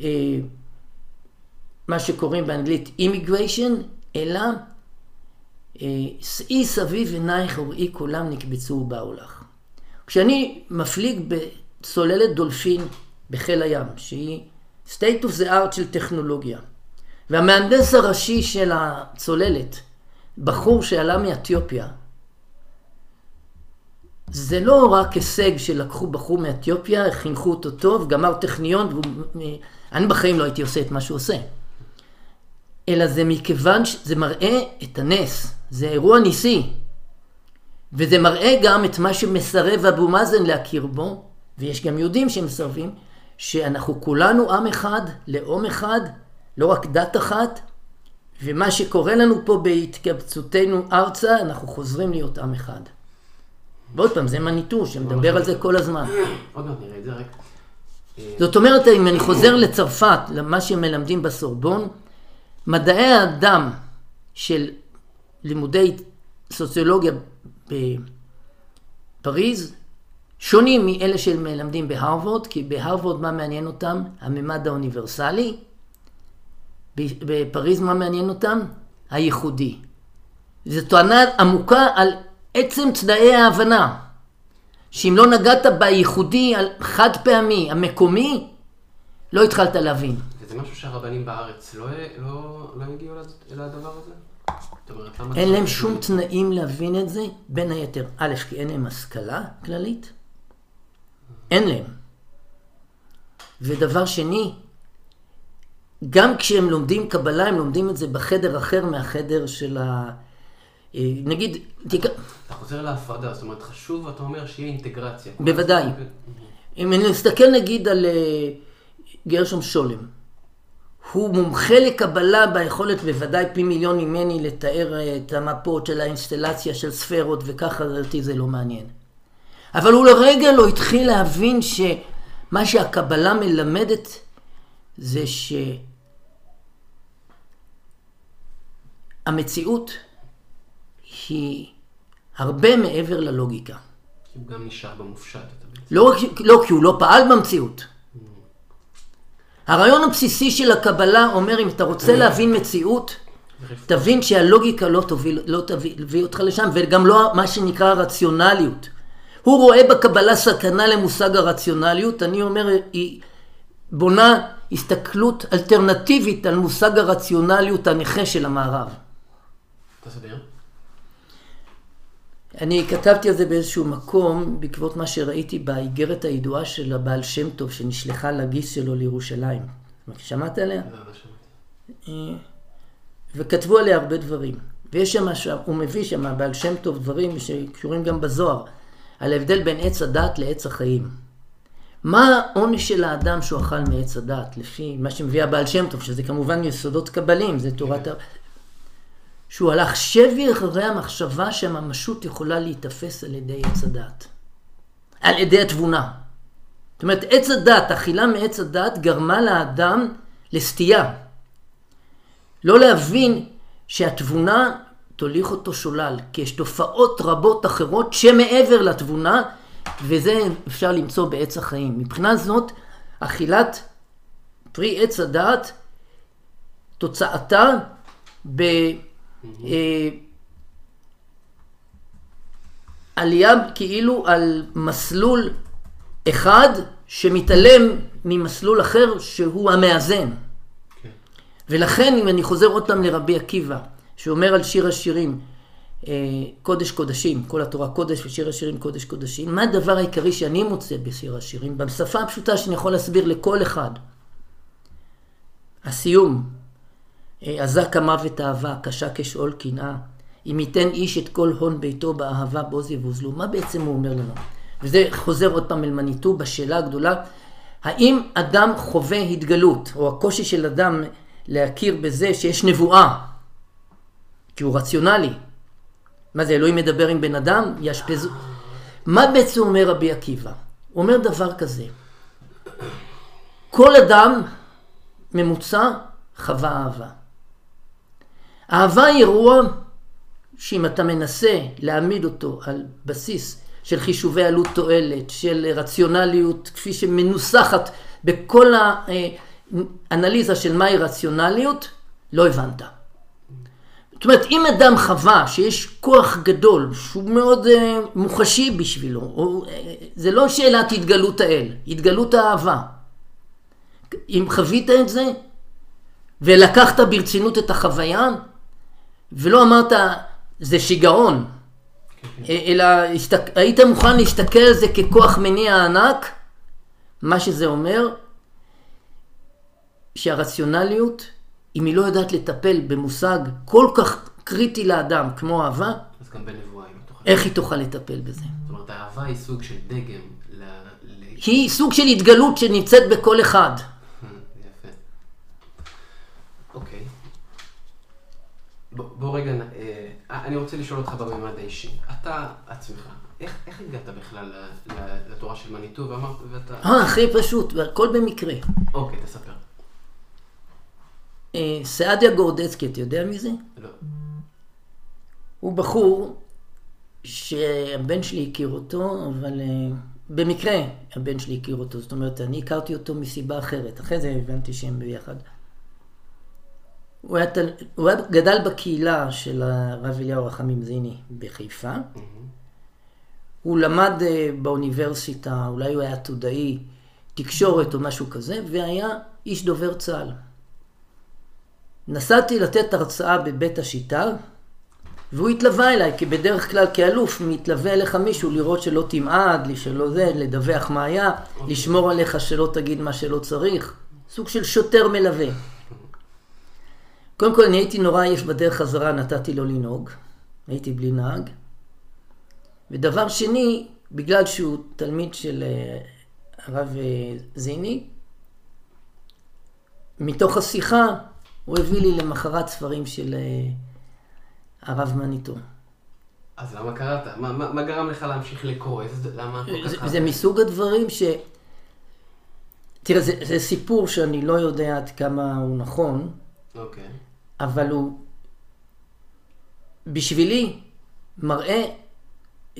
אה, מה שקוראים באנגלית אימיגריישן, אלא אה, שאי סביב עינייך וראי כולם נקבצו ובאו לך. כשאני מפליג בצוללת דולפין בחיל הים, שהיא state of the art של טכנולוגיה, והמהנדס הראשי של הצוללת, בחור שעלה מאתיופיה, זה לא רק הישג שלקחו בחור מאתיופיה, חינכו אותו טוב, גמר טכניון, והוא... אני בחיים לא הייתי עושה את מה שהוא עושה. אלא זה מכיוון שזה מראה את הנס, זה אירוע ניסי. וזה מראה גם את מה שמסרב אבו מאזן להכיר בו, ויש גם יהודים שמסרבים, שאנחנו כולנו עם אחד, לאום אחד, לא רק דת אחת, ומה שקורה לנו פה בהתקבצותנו ארצה, אנחנו חוזרים להיות עם אחד. ועוד פעם, זה מניטו שמדבר על זה כל הזמן. עוד מעט נראה את זה, רק... זאת אומרת, אם אני חוזר לצרפת, למה שמלמדים בסורבון, מדעי האדם של לימודי סוציולוגיה בפריז שונים מאלה שמלמדים בהרווארד, כי בהרווארד מה מעניין אותם? הממד האוניברסלי. בפריז מה מעניין אותם? הייחודי. זו טוענה עמוקה על עצם תנאי ההבנה. שאם לא נגעת בייחודי, חד פעמי, המקומי, לא התחלת להבין. וזה משהו שהרבנים בארץ לא, לא, לא הגיעו אל הדבר הזה? אין להם שום תנאים להבין את זה, בין היתר, א', כי אין להם השכלה כללית, אין להם. ודבר שני, גם כשהם לומדים קבלה, הם לומדים את זה בחדר אחר מהחדר של ה... אה, נגיד, תיקח... אתה חוזר להפרדה, זאת אומרת, חשוב, אתה אומר, שיהיה אינטגרציה. בוודאי. אם אני נסתכל נגיד על אה, גרשום שולם, הוא מומחה לקבלה ביכולת בוודאי פי מיליון ממני לתאר אה, את המפות של האינסטלציה של ספרות וככה לדעתי זה לא מעניין. אבל הוא לרגע לא התחיל להבין שמה שהקבלה מלמדת זה שהמציאות היא הרבה מעבר ללוגיקה. הוא גם נשאר במופשט. לא, לא, כי הוא לא פעל במציאות. הרעיון הבסיסי של הקבלה אומר, אם אתה רוצה להבין מציאות, תבין שהלוגיקה לא תוביל, לא תביא אותך לשם, וגם לא מה שנקרא רציונליות. הוא רואה בקבלה סכנה למושג הרציונליות, אני אומר, היא בונה הסתכלות אלטרנטיבית על מושג הרציונליות הנכה של המערב. תסביר. אני כתבתי על זה באיזשהו מקום, בעקבות מה שראיתי באיגרת הידועה של הבעל שם טוב, שנשלחה לגיס שלו לירושלים. שמעת עליה? לא, לא. אה, וכתבו עליה הרבה דברים. ויש שם, הוא מביא שם, הבעל שם טוב, דברים שקשורים גם בזוהר, על ההבדל בין עץ הדת לעץ החיים. מה העונש של האדם שהוא אכל מעץ הדת, לפי מה שמביא הבעל שם טוב, שזה כמובן יסודות קבלים, זה תורת ה... שהוא הלך שבי אחרי המחשבה שהממשות יכולה להיתפס על ידי עץ הדת. על ידי התבונה. זאת אומרת, עץ הדת, אכילה מעץ הדת, גרמה לאדם לסטייה. לא להבין שהתבונה תוליך אותו שולל, כי יש תופעות רבות אחרות שמעבר לתבונה, וזה אפשר למצוא בעץ החיים. מבחינה זאת, אכילת פרי עץ הדת, תוצאתה ב... אה, עלייה כאילו על מסלול אחד שמתעלם ממסלול אחר שהוא המאזן. כן. ולכן אם אני חוזר עוד פעם לרבי עקיבא, שאומר על שיר השירים, אה, קודש קודשים, כל התורה קודש ושיר השירים קודש קודשים, מה הדבר העיקרי שאני מוצא בשיר השירים? בשפה הפשוטה שאני יכול להסביר לכל אחד. הסיום, אזק המוות אהבה, קשה כשאול קנאה. אם ייתן איש את כל הון ביתו באהבה בוז יבוזלו. מה בעצם הוא אומר לנו? וזה חוזר עוד פעם אל מניטו בשאלה הגדולה, האם אדם חווה התגלות, או הקושי של אדם להכיר בזה שיש נבואה, כי הוא רציונלי. מה זה, אלוהים מדבר עם בן אדם? יאשפזו. מה בעצם אומר רבי עקיבא? הוא אומר דבר כזה, כל אדם ממוצע חווה אהבה. אהבה היא אירוע שאם אתה מנסה להעמיד אותו על בסיס של חישובי עלות תועלת, של רציונליות, כפי שמנוסחת בכל האנליזה של מהי רציונליות, לא הבנת. זאת אומרת, אם אדם חווה שיש כוח גדול, שהוא מאוד uh, מוחשי בשבילו, או, uh, זה לא שאלת התגלות האל, התגלות האהבה. אם חווית את זה, ולקחת ברצינות את החוויה, ולא אמרת, זה שיגעון, אלא הסתק... היית מוכן להסתכל על זה ככוח מניע ענק, מה שזה אומר, שהרציונליות, אם היא לא יודעת לטפל במושג כל כך קריטי לאדם כמו אהבה, אז גם בנבואה היא לא תוכל. איך היא תוכל לטפל בזה? זאת אומרת, האהבה היא סוג של דגם. ל... היא סוג של התגלות שנמצאת בכל אחד. בוא רגע, אה, אני רוצה לשאול אותך בממד האישי. אתה עצמך, איך, איך הגעת בכלל לתורה של מניטו ואמרת, ואתה... אה, הכי פשוט, והכל במקרה. אוקיי, תספר. אה, סעדיה גורדצקי, אתה יודע מי זה? לא. הוא בחור שהבן שלי הכיר אותו, אבל במקרה הבן שלי הכיר אותו. זאת אומרת, אני הכרתי אותו מסיבה אחרת. אחרי זה הבנתי שהם ביחד. הוא, היה תל... הוא היה גדל בקהילה של הרב אליהו רחמים זיני בחיפה. Mm-hmm. הוא למד uh, באוניברסיטה, אולי הוא היה עתודאי, תקשורת או משהו כזה, והיה איש דובר צה"ל. נסעתי לתת הרצאה בבית השיטה, והוא התלווה אליי, כי בדרך כלל כאלוף מתלווה אליך מישהו לראות שלא תמעד, שלא זה, לדווח מה היה. אוקיי. לשמור עליך שלא תגיד מה שלא צריך. סוג של שוטר מלווה. קודם כל אני הייתי נורא עייף בדרך חזרה, נתתי לו לנהוג. הייתי בלי נהג. ודבר שני, בגלל שהוא תלמיד של אה, הרב אה, זיני, מתוך השיחה הוא הביא לי למחרת ספרים של אה, הרב מניטו. אז למה קראת? מה, מה, מה גרם לך להמשיך לקרוא? למה כל כך... זה, זה מסוג הדברים ש... תראה, זה, זה סיפור שאני לא יודע עד כמה הוא נכון, אוקיי. אבל הוא בשבילי מראה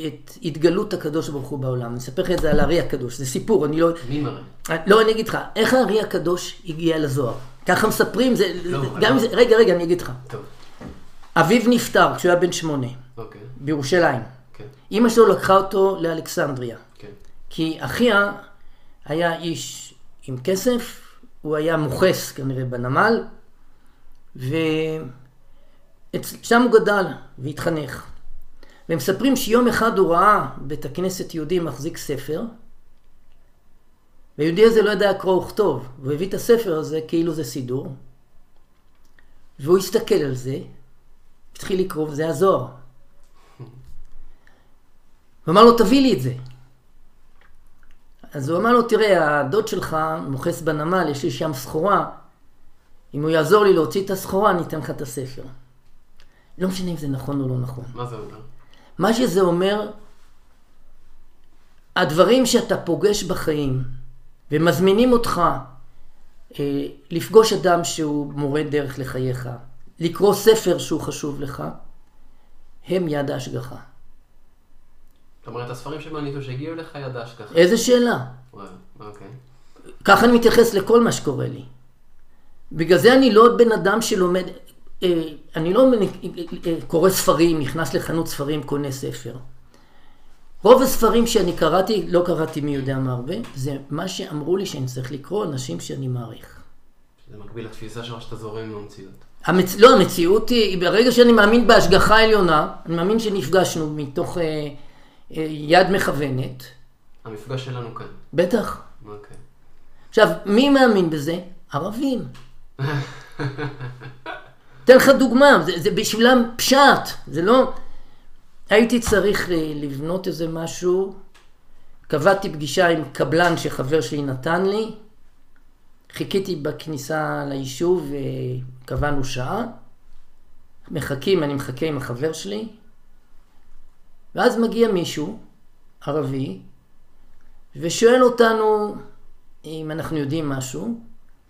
את התגלות הקדוש ברוך הוא בעולם. אני אספר לך את זה על הארי הקדוש, זה סיפור, אני לא... מי מראה? לא, אני אגיד לך, איך הארי הקדוש הגיע לזוהר? ככה מספרים, זה... לא, גם לא. זה... רגע, רגע, אני אגיד לך. טוב. אביו נפטר כשהוא היה בן שמונה. אוקיי. בירושלים. כן. אימא שלו לקחה אותו לאלכסנדריה. כן. כי אחיה היה איש עם כסף, הוא היה מוכס כנראה בנמל, ושם הוא גדל והתחנך. והם מספרים שיום אחד הוא ראה בית הכנסת יהודי מחזיק ספר, והיהודי הזה לא ידע קרוא וכתוב, והוא הביא את הספר הזה כאילו זה סידור, והוא הסתכל על זה, התחיל לקרוא, וזה הזוהר. הוא אמר לו, תביא לי את זה. אז הוא אמר לו, תראה, הדוד שלך מוכס בנמל, יש לי שם סחורה, אם הוא יעזור לי להוציא את הסחורה, אני אתן לך את הספר. לא משנה אם זה נכון או לא נכון. מה זה אומר? מה שזה אומר, הדברים שאתה פוגש בחיים ומזמינים אותך אה, לפגוש אדם שהוא מורה דרך לחייך, לקרוא ספר שהוא חשוב לך, הם יד ההשגחה. זאת אומרת, הספרים שמניתו שהגיעו לך יד ההשגחה. איזה שאלה. וואו, אוקיי. ככה אני מתייחס לכל מה שקורה לי. בגלל זה אני לא בן אדם שלומד, אה, אני לא אה, קורא ספרים, נכנס לחנות ספרים, קונה ספר. רוב הספרים שאני קראתי, לא קראתי מי יודע מה הרבה, זה מה שאמרו לי שאני צריך לקרוא, אנשים שאני מעריך. זה מקביל לתפיסה שלך שאתה זורם עם המציאות. המצ... לא, המציאות היא, ברגע שאני מאמין בהשגחה עליונה, אני מאמין שנפגשנו מתוך אה, אה, יד מכוונת. המפגש שלנו כאן. בטח. אוקיי. עכשיו, מי מאמין בזה? ערבים. אתן לך דוגמה, זה, זה בשבילם פשט, זה לא... הייתי צריך אה, לבנות איזה משהו, קבעתי פגישה עם קבלן שחבר שלי נתן לי, חיכיתי בכניסה ליישוב, קבענו שעה, מחכים, אני מחכה עם החבר שלי, ואז מגיע מישהו, ערבי, ושואל אותנו אם אנחנו יודעים משהו,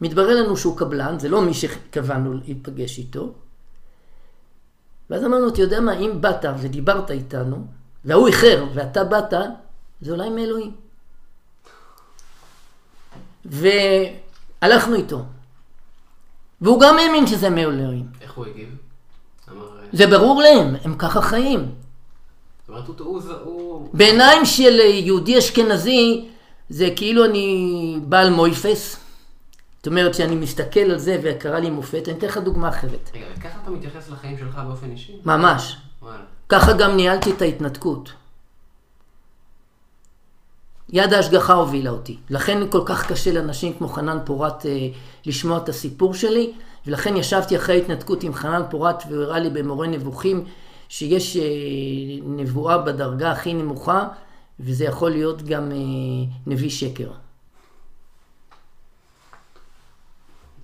מתברר לנו שהוא קבלן, זה לא מי שקבענו להיפגש איתו. ואז אמרנו, אתה יודע מה, אם באת ודיברת איתנו, והוא איחר ואתה באת, זה אולי מאלוהים. והלכנו איתו. והוא גם האמין שזה מאלוהים. איך הוא הגיב? זה ברור להם, הם ככה חיים. בעיניים של יהודי אשכנזי, זה כאילו אני בעל מויפס. אומרת שאני מסתכל על זה וקרה לי מופת, אני אתן לך דוגמה אחרת. רגע, וככה אתה מתייחס לחיים שלך באופן אישי? ממש. וואלה. ככה גם ניהלתי את ההתנתקות. יד ההשגחה הובילה אותי. לכן כל כך קשה לאנשים כמו חנן פורת אה, לשמוע את הסיפור שלי, ולכן ישבתי אחרי ההתנתקות עם חנן פורת והוא הראה לי במורה נבוכים שיש אה, נבואה בדרגה הכי נמוכה, וזה יכול להיות גם אה, נביא שקר.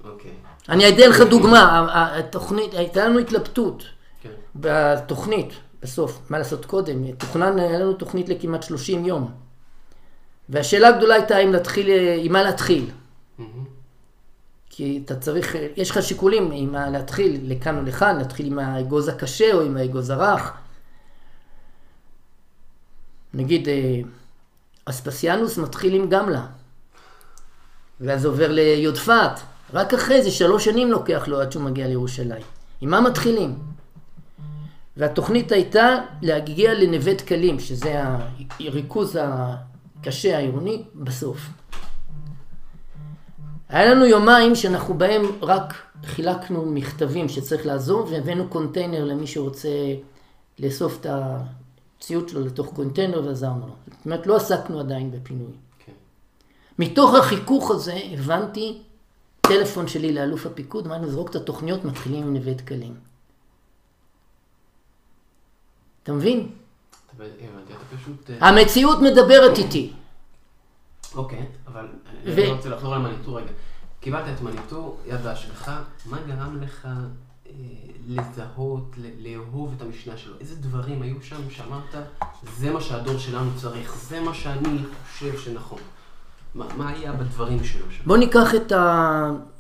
אוקיי. אני אתן לך דוגמה, התוכנית, הייתה לנו התלבטות כן. בתוכנית, בסוף, מה לעשות קודם, תוכנן, היה לנו תוכנית לכמעט 30 יום. והשאלה הגדולה הייתה אם להתחיל, עם מה להתחיל. כי אתה צריך, יש לך שיקולים אם להתחיל לכאן או לכאן, להתחיל עם האגוז הקשה או עם האגוז הרך. נגיד, אה, אספסיאנוס מתחיל עם גמלה, ואז עובר ליודפת, רק אחרי זה שלוש שנים לוקח לו עד שהוא מגיע לירושלים. עם מה מתחילים? והתוכנית הייתה להגיע לנווה דקלים, שזה הריכוז הקשה העירוני, בסוף. היה לנו יומיים שאנחנו בהם רק חילקנו מכתבים שצריך לעזור והבאנו קונטיינר למי שרוצה לאסוף את הציוד שלו לתוך קונטיינר ועזרנו לו. זאת אומרת, לא עסקנו עדיין בפינוי. כן. מתוך החיכוך הזה הבנתי טלפון שלי לאלוף הפיקוד, אמרנו, זרוק את התוכניות, מתחילים עם נווה דקלים. אתה מבין? אה, המציאות מדברת איתי. אוקיי, אבל אני רוצה לחזור למניטור רגע. קיבלת את מניטור, יד בהשגחה, מה גרם לך אה, לזהות, לאהוב את המשנה שלו? איזה דברים היו שם שאמרת, זה מה שהדור שלנו צריך, זה מה שאני חושב שנכון. מה, היה בדברים שלו שם? בוא ניקח את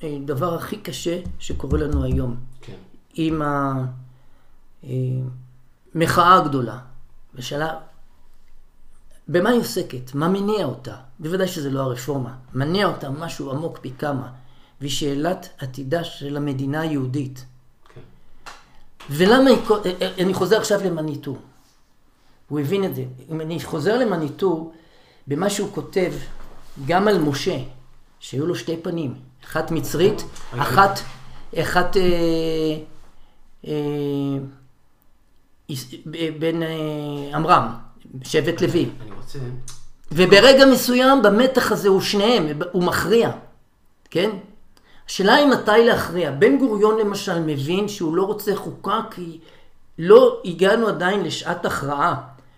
הדבר הכי קשה שקורה לנו היום. כן. עם המחאה אה, הגדולה. ושאלה, במה היא עוסקת? מה מניע אותה? בוודאי שזה לא הרפורמה. מניע אותה משהו עמוק פי כמה. והיא שאלת עתידה של המדינה היהודית. כן. ולמה היא... אה, אה, אני חוזר עכשיו למניטו. הוא הבין את זה. אם אני חוזר למניטו, במה שהוא כותב גם על משה, שהיו לו שתי פנים. אחת מצרית, אחת... אחת... אה, אה, בן אה, עמרם, שבט לוי. אני רוצה... וברגע מסוים במתח הזה הוא שניהם, הוא מכריע, כן? השאלה היא מתי להכריע. בן גוריון למשל מבין שהוא לא רוצה חוקה כי לא הגענו עדיין לשעת הכרעה.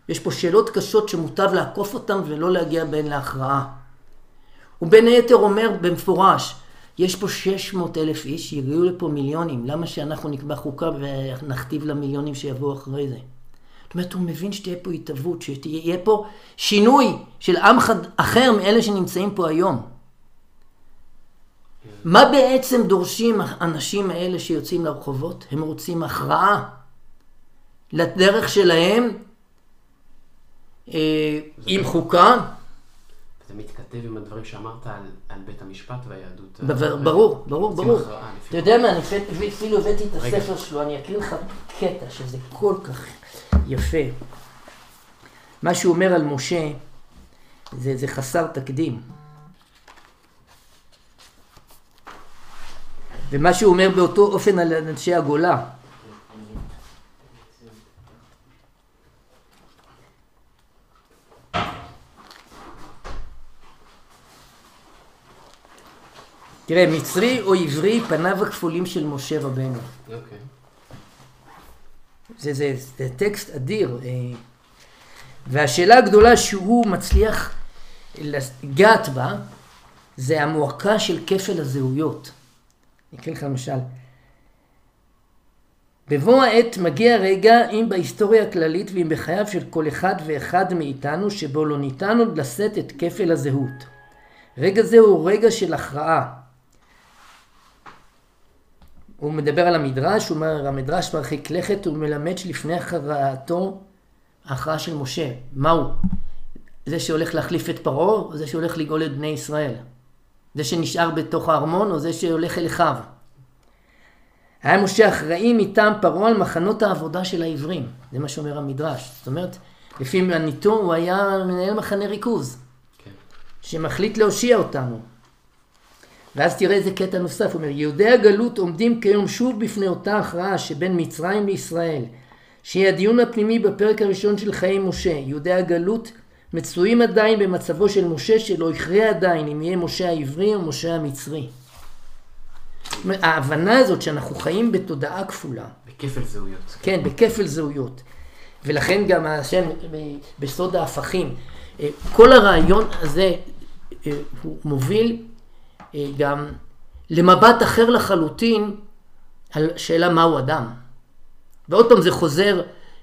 יש פה שאלות קשות שמוטב לעקוף אותן ולא להגיע בהן להכרעה. הוא בין היתר אומר במפורש, יש פה 600 אלף איש, יגיעו לפה מיליונים, למה שאנחנו נקבע חוקה ונכתיב למיליונים שיבואו אחרי זה? זאת אומרת, הוא מבין שתהיה פה התהוות, שיהיה פה שינוי של עם חד... אחר מאלה שנמצאים פה היום. מה בעצם דורשים האנשים האלה שיוצאים לרחובות? הם רוצים הכרעה לדרך שלהם אה, עם חוקה. זה מתכתב עם הדברים שאמרת על, על בית המשפט והיהדות. ברור, ברור, ברור. אתה יודע מה, אני אפילו הבאתי את הספר שלו, אני אקריא לך קטע שזה כל כך יפה. מה שהוא אומר על משה, זה, זה חסר תקדים. ומה שהוא אומר באותו אופן על אנשי הגולה. תראה, מצרי או עברי, פניו הכפולים של משה רבנו. אוקיי. זה, זה, זה טקסט אדיר. אה, והשאלה הגדולה שהוא מצליח לגעת בה, זה המועקה של כפל הזהויות. אני אקריא לך למשל. בבוא העת מגיע רגע, אם בהיסטוריה הכללית ואם בחייו של כל אחד ואחד מאיתנו, שבו לא ניתן עוד לשאת את כפל הזהות. רגע זה הוא רגע של הכרעה. הוא מדבר על המדרש, הוא אומר, המדרש מרחיק לכת, הוא מלמד שלפני הכרעתו, ההכרעה של משה. מהו? זה שהולך להחליף את פרעה, או זה שהולך לגאול את בני ישראל? זה שנשאר בתוך הארמון, או זה שהולך אל אחיו? היה משה אחראי מטעם פרעה על מחנות העבודה של העברים. זה מה שאומר המדרש. זאת אומרת, לפי מניתו הוא היה מנהל מחנה ריכוז. כן. שמחליט להושיע אותנו. ואז תראה איזה קטע נוסף, הוא אומר, יהודי הגלות עומדים כיום שוב בפני אותה הכרעה שבין מצרים לישראל, שהיא הדיון הפנימי בפרק הראשון של חיי משה. יהודי הגלות מצויים עדיין במצבו של משה שלא הכריע עדיין אם יהיה משה העברי או משה המצרי. ההבנה הזאת שאנחנו חיים בתודעה כפולה. בכפל זהויות. כן, בכפל זהויות. ולכן גם השם בסוד ההפכים. כל הרעיון הזה אה, הוא מוביל אה, גם למבט אחר לחלוטין על שאלה מהו אדם. ועוד פעם זה חוזר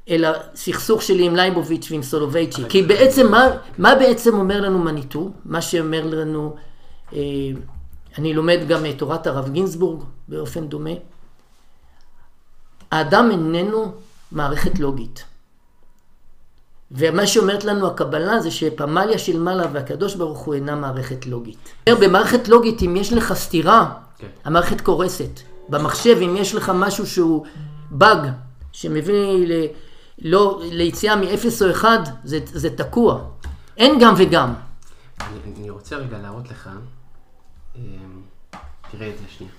אל הסכסוך שלי עם לייבוביץ' ועם סולובייצ'יק. כי בעצם, מה, מה בעצם אומר לנו מניטו? מה שאומר לנו אה, אני לומד גם את תורת הרב גינזבורג באופן דומה. האדם איננו מערכת לוגית. ומה שאומרת לנו הקבלה זה שפמליה של מעלה והקדוש ברוך הוא אינה מערכת לוגית. במערכת לוגית אם יש לך סתירה, כן. המערכת קורסת. במחשב אם יש לך משהו שהוא באג, שמביא ל... לא, ליציאה מ-0 או 1, זה, זה תקוע. אין גם וגם. אני, אני רוצה רגע להראות לך, אמ, תראה את זה שנייה.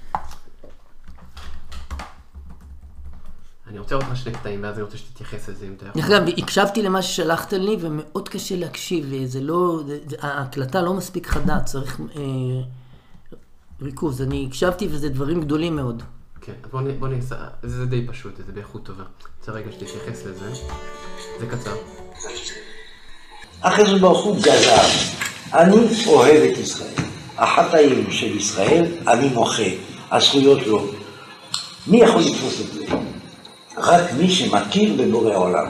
אני רוצה לראות לך שני קטעים, ואז אני רוצה שתתייחס לזה אם אתה יכול. דרך אגב, הקשבתי למה ששלחת לי, ומאוד קשה להקשיב, זה לא, זה, ההקלטה לא מספיק חדה, צריך אה, ריכוז. אני הקשבתי וזה דברים גדולים מאוד. כן, בוא, בוא נעשה, זה די פשוט, זה באיכות טובה. רוצה רגע שתתייחס לזה, זה קצר. הקדוש ברוך הוא גזר, אני אוהב את ישראל. החטאים של ישראל אני מוחה, הזכויות לא. מי יכול לתפוס את זה? רק מי שמכיר בבורא עולם.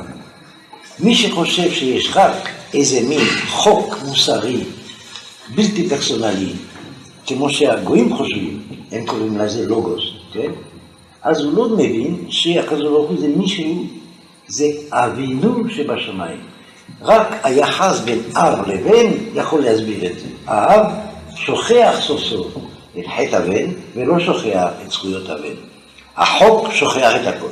מי שחושב שיש רק איזה מין חוק מוסרי, בלתי פרסונלי, כמו שהגויים חושבים, הם קוראים לזה לוגוס, כן? אז הוא לא מבין שהקדוש ברוך הוא זה מישהו, זה אבינו שבשמיים. רק היחס בין אב לבן יכול להסביר את זה. האב שוכח סוף סוף את חטא הבן ולא שוכח את זכויות הבן. החוק שוכח את הכל.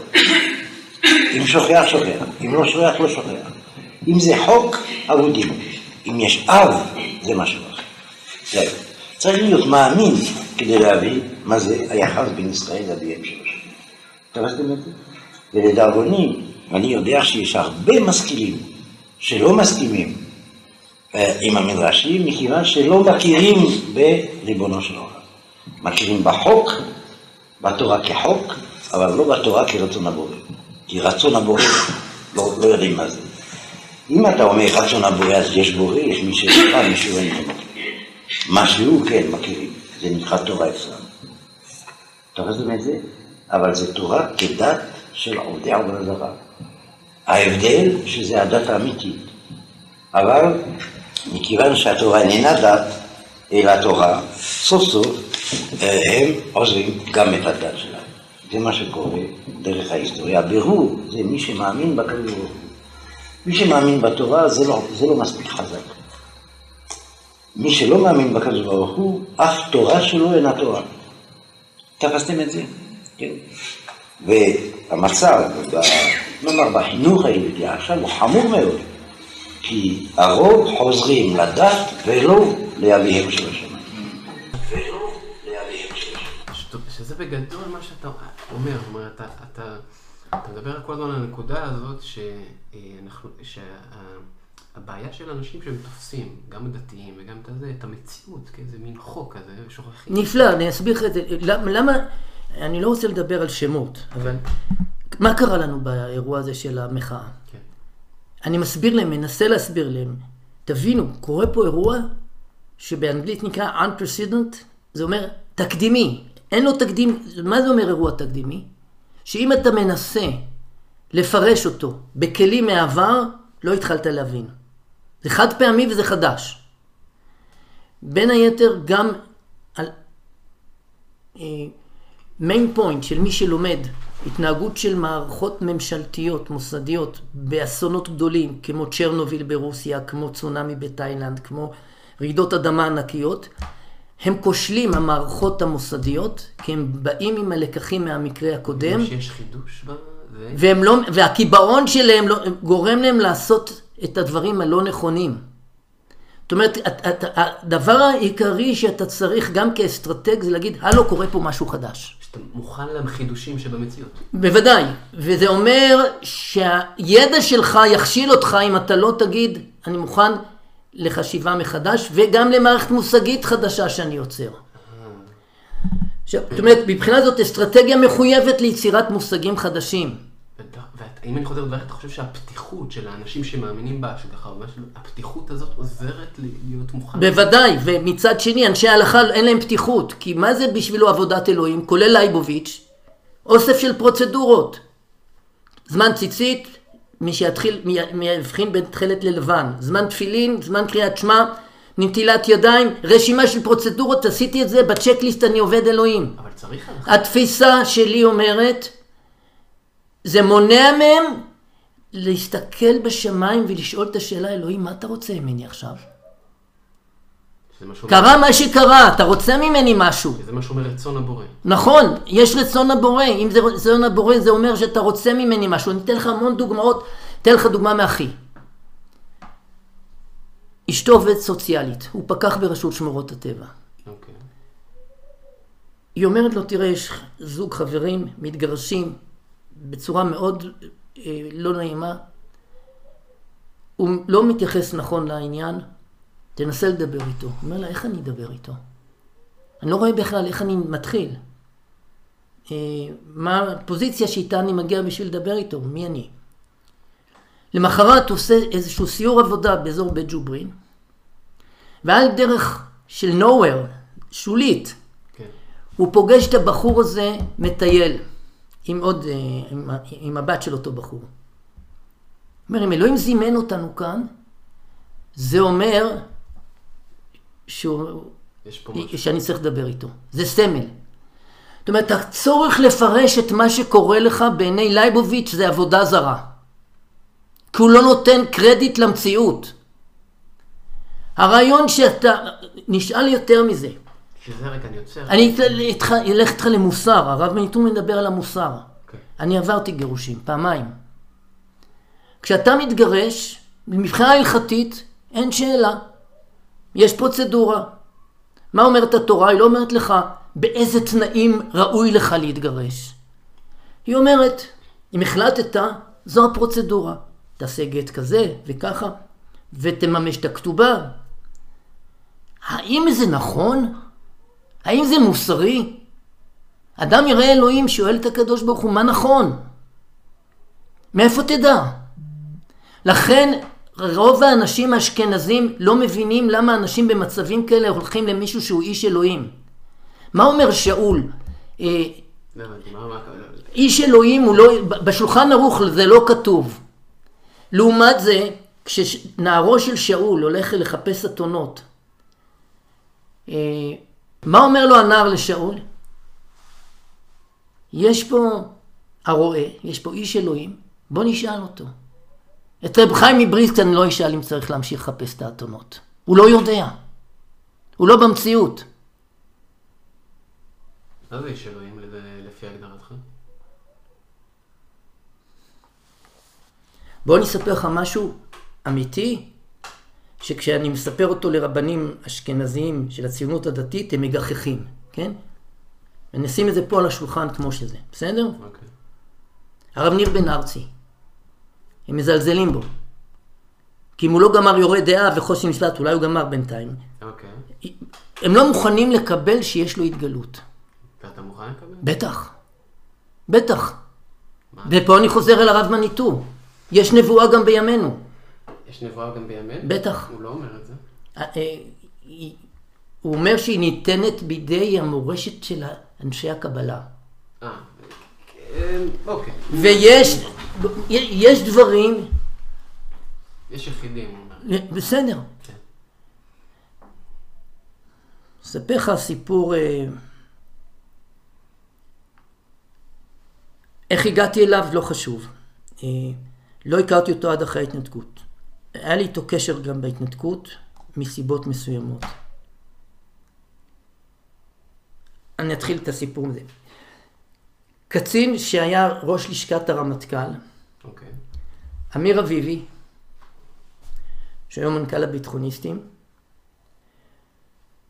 אם שוכח, שוכח. אם לא שוכח, לא שוכח. אם זה חוק, אבודים. אם יש אב, זה משהו אחר. זהו. צריך להיות מאמין כדי להבין מה זה היחס בין ישראל לאביהם של השם. תפסתם את זה? ולדאבוני, אני יודע שיש הרבה משכילים שלא מסכימים אה, עם המדרשים, מכיוון שלא מכירים בריבונו של עולם. מכירים בחוק, בתורה כחוק, אבל לא בתורה כרצון הבורא. כי רצון הבורא, לא, לא יודעים מה זה. אם אתה אומר רצון הבורא, אז יש בורא, יש מי שנקרא, מישהו אין לו. שהוא כן מכירים, זה נקרא תורה אצלנו. תפסתם את זה? אבל זה תורה כדת של עובדי עבודה זרה. ההבדל שזה הדת האמיתית. אבל מכיוון שהתורה איננה דת, אלא תורה, סוף סוף אה, הם עוזבים גם את הדת שלהם. זה מה שקורה דרך ההיסטוריה. הבירור זה מי שמאמין בקדוש ברוך הוא. מי שמאמין בתורה זה לא, זה לא מספיק חזק. מי שלא מאמין בקדוש ברוך הוא, אף תורה שלו אינה תורה. תפסתם את זה? כן. והמצב, נאמר בחינוך היהודי עכשיו הוא חמור מאוד, כי הרוב חוזרים לדת ולא לאביהם של השמיים. שזה בגדול מה שאתה אומר, אומר אתה, אתה, אתה מדבר כל הזמן על הנקודה הזאת שאנחנו, שהבעיה של אנשים שהם תופסים, גם הדתיים וגם את זה, את המציאות כאיזה מין חוק כזה, ושוכחים. נפלא, אני אסביר לך את זה. למה, אני לא רוצה לדבר על שמות, אבל מה קרה לנו באירוע הזה של המחאה? כן. אני מסביר להם, מנסה להסביר להם. תבינו, קורה פה אירוע שבאנגלית נקרא unprecedented, זה אומר תקדימי. אין לו תקדים, מה זה אומר אירוע תקדימי? שאם אתה מנסה לפרש אותו בכלים מהעבר, לא התחלת להבין. זה חד פעמי וזה חדש. בין היתר גם על מיין uh, פוינט של מי שלומד התנהגות של מערכות ממשלתיות, מוסדיות, באסונות גדולים, כמו צ'רנוביל ברוסיה, כמו צונאמי בתאילנד, כמו רעידות אדמה ענקיות, הם כושלים, המערכות המוסדיות, כי הם באים עם הלקחים מהמקרה הקודם. שיש חידוש בזה? והם לא, והקיבעון שלהם לא, גורם להם לעשות את הדברים הלא נכונים. זאת אומרת, הדבר העיקרי שאתה צריך גם כאסטרטג זה להגיד, הלו, קורה פה משהו חדש. שאתה מוכן לחידושים שבמציאות. בוודאי, וזה אומר שהידע שלך יכשיל אותך אם אתה לא תגיד, אני מוכן לחשיבה מחדש, וגם למערכת מושגית חדשה שאני יוצר. זאת אומרת, מבחינה זאת אסטרטגיה מחויבת ליצירת מושגים חדשים. אם אני חוזר לדבריך, אתה חושב שהפתיחות של האנשים שמאמינים בהשגחה, הפתיחות הזאת עוזרת להיות מוכן? בוודאי, ומצד שני, אנשי ההלכה אין להם פתיחות, כי מה זה בשבילו עבודת אלוהים, כולל לייבוביץ', אוסף של פרוצדורות. זמן ציצית, מי שיתחיל, מי יבחין בין תכלת ללבן. זמן תפילין, זמן קריאת שמע, נטילת ידיים, רשימה של פרוצדורות, עשיתי את זה, בצ'קליסט אני עובד אלוהים. אבל צריך... התפיסה שלי אומרת, זה מונע מהם להסתכל בשמיים ולשאול את השאלה, אלוהים, מה אתה רוצה ממני עכשיו? קרה מה שקרה, אתה רוצה ממני משהו. זה מה שאומר רצון הבורא. נכון, יש רצון הבורא. אם זה רצון הבורא, זה אומר שאתה רוצה ממני משהו. אני אתן לך המון דוגמאות. אתן לך דוגמה מאחי. אשתו עובדת סוציאלית, הוא פקח ברשות שמורות הטבע. אוקיי. היא אומרת לו, תראה, יש זוג חברים, מתגרשים בצורה מאוד אה, לא נעימה. הוא לא מתייחס נכון לעניין, תנסה לדבר איתו. הוא אומר לה, איך אני אדבר איתו? אני לא רואה בכלל איך אני מתחיל. אה, מה הפוזיציה שאיתה אני מגיע בשביל לדבר איתו, מי אני? למחרת הוא עושה איזשהו סיור עבודה באזור בית ג'וברין, ועל דרך של nowhere, שולית, כן. הוא פוגש את הבחור הזה מטייל, עם עוד, אה, עם, עם הבת של אותו בחור. הוא אומר, אם אלוהים זימן אותנו כאן, זה אומר שהוא. שאני צריך לדבר איתו. זה סמל. זאת אומרת, הצורך לפרש את מה שקורה לך בעיני לייבוביץ' זה עבודה זרה. כי הוא לא נותן קרדיט למציאות. הרעיון שאתה, נשאל יותר מזה. שזה רגע אני עוצר. אני איתך- אלך איתך למוסר, הרב מניטור מדבר על המוסר. אוקיי. אני עברתי גירושים, פעמיים. כשאתה מתגרש, מבחינה הלכתית, אין שאלה. יש פרוצדורה. מה אומרת התורה? היא לא אומרת לך באיזה תנאים ראוי לך להתגרש. היא אומרת, אם החלטת, זו הפרוצדורה. תעשה גט כזה וככה, ותממש את הכתובה. האם זה נכון? האם זה מוסרי? אדם יראה אלוהים, שואל את הקדוש ברוך הוא, מה נכון? מאיפה תדע? לכן רוב האנשים האשכנזים לא מבינים למה אנשים במצבים כאלה הולכים למישהו שהוא איש אלוהים. מה אומר שאול? אה, לא איש אלוהים הוא לא, בשולחן ערוך זה לא כתוב. לעומת זה, כשנערו של שאול הולך לחפש אתונות, אה, מה אומר לו הנער לשאול? יש פה הרועה, יש פה איש אלוהים, בוא נשאל אותו. את רב חיים מבריסק אני לא אשאל אם צריך להמשיך לחפש את האתונות. הוא לא יודע. הוא לא במציאות. מה זה איש אלוהים לפי הגדרתך? בוא אני אספר לך משהו אמיתי, שכשאני מספר אותו לרבנים אשכנזיים של הציונות הדתית, הם מגחכים, כן? ונשים את זה פה על השולחן כמו שזה, בסדר? אוקיי. הרב ניר בן ארצי, הם מזלזלים בו. כי אם הוא לא גמר יורה דעה וחושן משפט, אולי הוא גמר בינתיים. אוקיי. הם לא מוכנים לקבל שיש לו התגלות. ואתה מוכן לקבל? בטח. בטח. מה? ופה אני חוזר אל הרב מניטו. יש נבואה גם בימינו. יש נבואה גם בימינו? בטח. הוא לא אומר את זה. אה, אה, הוא אומר שהיא ניתנת בידי המורשת של אנשי הקבלה. אה, אה, אוקיי. ויש יש דברים, יש יחידים. בסדר. כן. אספר לך סיפור, אה, איך הגעתי אליו לא חשוב. אה, לא הכרתי אותו עד אחרי ההתנתקות. היה לי איתו קשר גם בהתנתקות, מסיבות מסוימות. אני אתחיל את הסיפור הזה. קצין שהיה ראש לשכת הרמטכ"ל, אוקיי. אמיר אביבי, שהיום מנכ"ל הביטחוניסטים,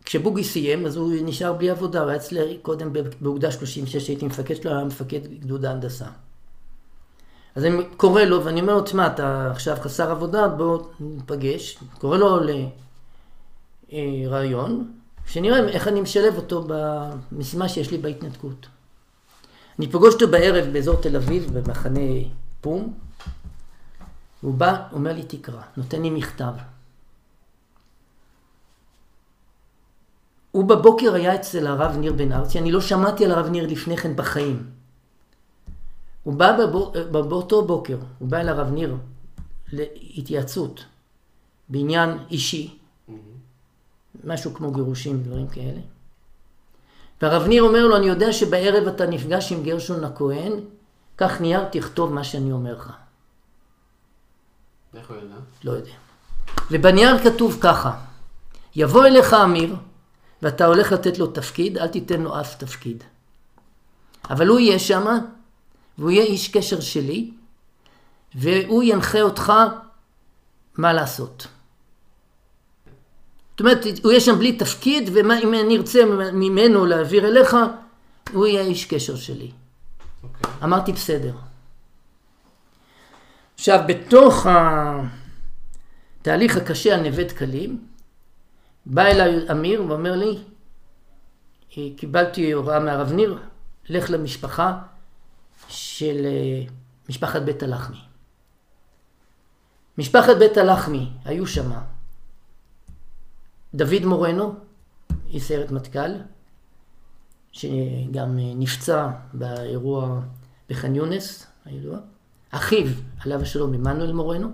כשבוגי סיים, אז הוא נשאר בלי עבודה, הוא היה אצלי קודם באוגדה 36, הייתי מפקד שלו, היה מפקד גדוד ההנדסה. אז אני קורא לו, ואני אומר לו, תשמע, אתה עכשיו חסר עבודה, בוא ניפגש. קורא לו לרעיון, שנראה איך אני משלב אותו במשימה שיש לי בהתנתקות. אני פוגש אותו בערב באזור תל אביב, במחנה פום, הוא בא, אומר לי, תקרא, נותן לי מכתב. הוא בבוקר היה אצל הרב ניר בן ארצי, אני לא שמעתי על הרב ניר לפני כן בחיים. הוא בא בבו, באותו בוקר, הוא בא אל הרב ניר להתייעצות בעניין אישי. משהו כמו גירושים, דברים כאלה. והרב ניר אומר לו, אני יודע שבערב אתה נפגש עם גרשון הכהן, קח נייר, תכתוב מה שאני אומר לך. איך הוא ידע? לא יודע. ובנייר כתוב ככה, יבוא אליך אמיר, ואתה הולך לתת לו תפקיד, אל תיתן לו אף תפקיד. אבל הוא יהיה שם, והוא יהיה איש קשר שלי, והוא ינחה אותך מה לעשות. אומרת, הוא יהיה שם בלי תפקיד, ואם אני ארצה ממנו להעביר אליך, הוא יהיה איש קשר שלי. אוקיי. אמרתי, בסדר. עכשיו, בתוך התהליך הקשה על נווה דקלים, בא אליי אמיר ואומר לי, קיבלתי הוראה מהרב ניר, לך למשפחה של אה, משפחת בית הלחמי. משפחת בית הלחמי, היו שמה דוד מורנו, איש סיירת מטכ"ל, שגם אה, נפצע באירוע בח'אן יונס, הידוע. אחיו, עליו השלום, עמנואל מורנו.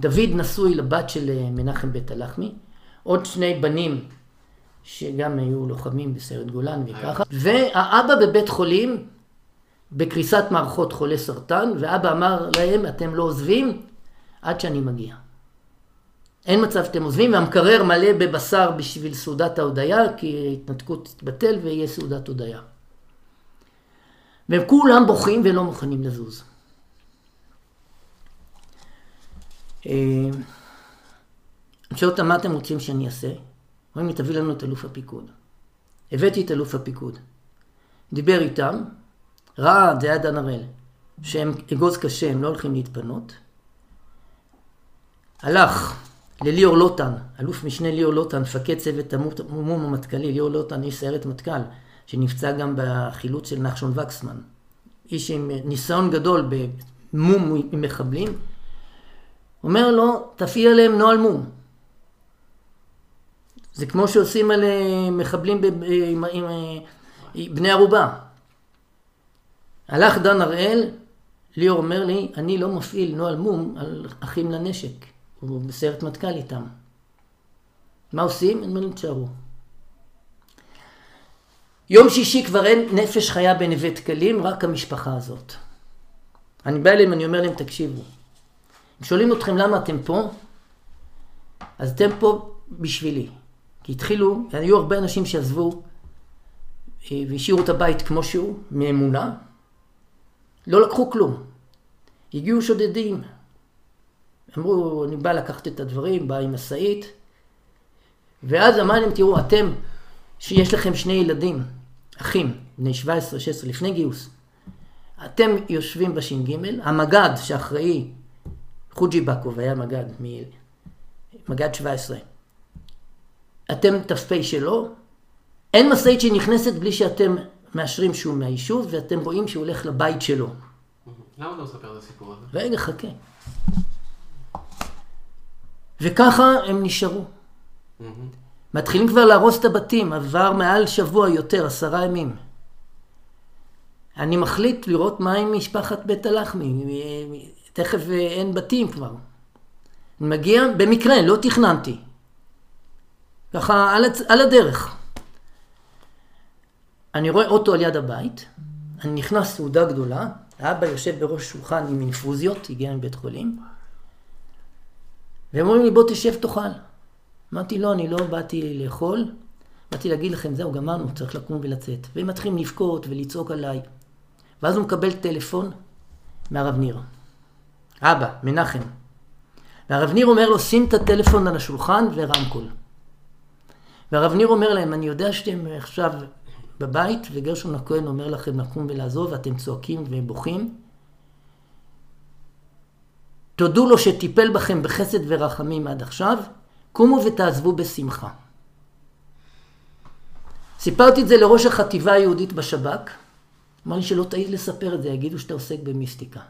דוד נשוי לבת של אה, מנחם בית הלחמי. עוד שני בנים שגם היו לוחמים בסיירת גולן וככה. והאבא בבית חולים בקריסת מערכות חולי סרטן, ואבא אמר להם, אתם לא עוזבים עד שאני מגיע. אין מצב שאתם עוזבים, והמקרר מלא בבשר בשביל סעודת ההודיה, כי ההתנתקות תתבטל ויהיה סעודת הודיה. והם כולם בוכים ולא מוכנים לזוז. אה, אני שואל אותם, מה אתם רוצים שאני אעשה? אומרים לי, תביא לנו את אלוף הפיקוד. הבאתי את אלוף הפיקוד. דיבר איתם, ראה, זה היה דן הראל, שהם אגוז קשה, הם לא הולכים להתפנות. הלך לליאור לוטן, אלוף משנה ליאור לוטן, מפקד צוות המום המטכ"לי, ליאור לוטן, איש סיירת מטכ"ל, שנפצע גם בחילוץ של נחשון וקסמן. איש עם ניסיון גדול במום עם מחבלים. אומר לו, תפעיל עליהם נוהל מום. זה כמו שעושים על אה, מחבלים ב, עם, עם, עם עם בני ערובה. הלך דן הראל, ליאור אומר לי, אני לא מפעיל נוהל מום על אחים לנשק. הוא בסיירת מטכ"ל איתם. מה עושים? הם אומרים, תשארו. יום שישי כבר אין נפש חיה בנווה דקלים, רק המשפחה הזאת. אני בא אליהם, אני אומר להם, תקשיבו. אם שואלים אתכם למה אתם פה, אז אתם פה בשבילי. כי התחילו, היו הרבה אנשים שעזבו אה, והשאירו את הבית כמו שהוא, מאמונה. לא לקחו כלום. הגיעו שודדים. אמרו, אני בא לקחת את הדברים, בא עם משאית. ואז אמרנו להם, תראו, אתם, שיש לכם שני ילדים, אחים, בני 17-16, לפני גיוס, אתם יושבים בש"ג, המג"ד שאחראי, חוג'י בקוב היה מג"ד, מג"ד 17, אתם ת"פ שלו, אין משאית שנכנסת בלי שאתם מאשרים שהוא מהיישוב, ואתם רואים שהוא הולך לבית שלו. למה אתה מספר את הסיפור הזה? רגע, חכה. וככה הם נשארו. מתחילים כבר להרוס את הבתים, עבר מעל שבוע יותר, עשרה ימים. אני מחליט לראות מה עם משפחת בית הלחמי, תכף אין בתים כבר. אני מגיע, במקרה, לא תכננתי. ככה על, הצ... על הדרך. אני רואה אוטו על יד הבית, אני נכנס סעודה גדולה, האבא יושב בראש שולחן עם אינפוזיות, הגיע מבית חולים, והם אומרים לי בוא תשב תאכל. אמרתי לא, אני לא באתי לאכול, באתי להגיד לכם זהו גמרנו, צריך לקום ולצאת. והם מתחילים לבכות ולצעוק עליי. ואז הוא מקבל טלפון מהרב ניר. אבא, מנחם. והרב ניר אומר לו שים את הטלפון על השולחן ורמקול. והרב ניר אומר להם, אני יודע שאתם עכשיו בבית, וגרשון הכהן אומר לכם לקום ולעזוב, ואתם צועקים ובוכים. תודו לו שטיפל בכם בחסד ורחמים עד עכשיו, קומו ותעזבו בשמחה. סיפרתי את זה לראש החטיבה היהודית בשב"כ, אמר לי שלא תעיד לספר את זה, יגידו שאתה עוסק במיסטיקה.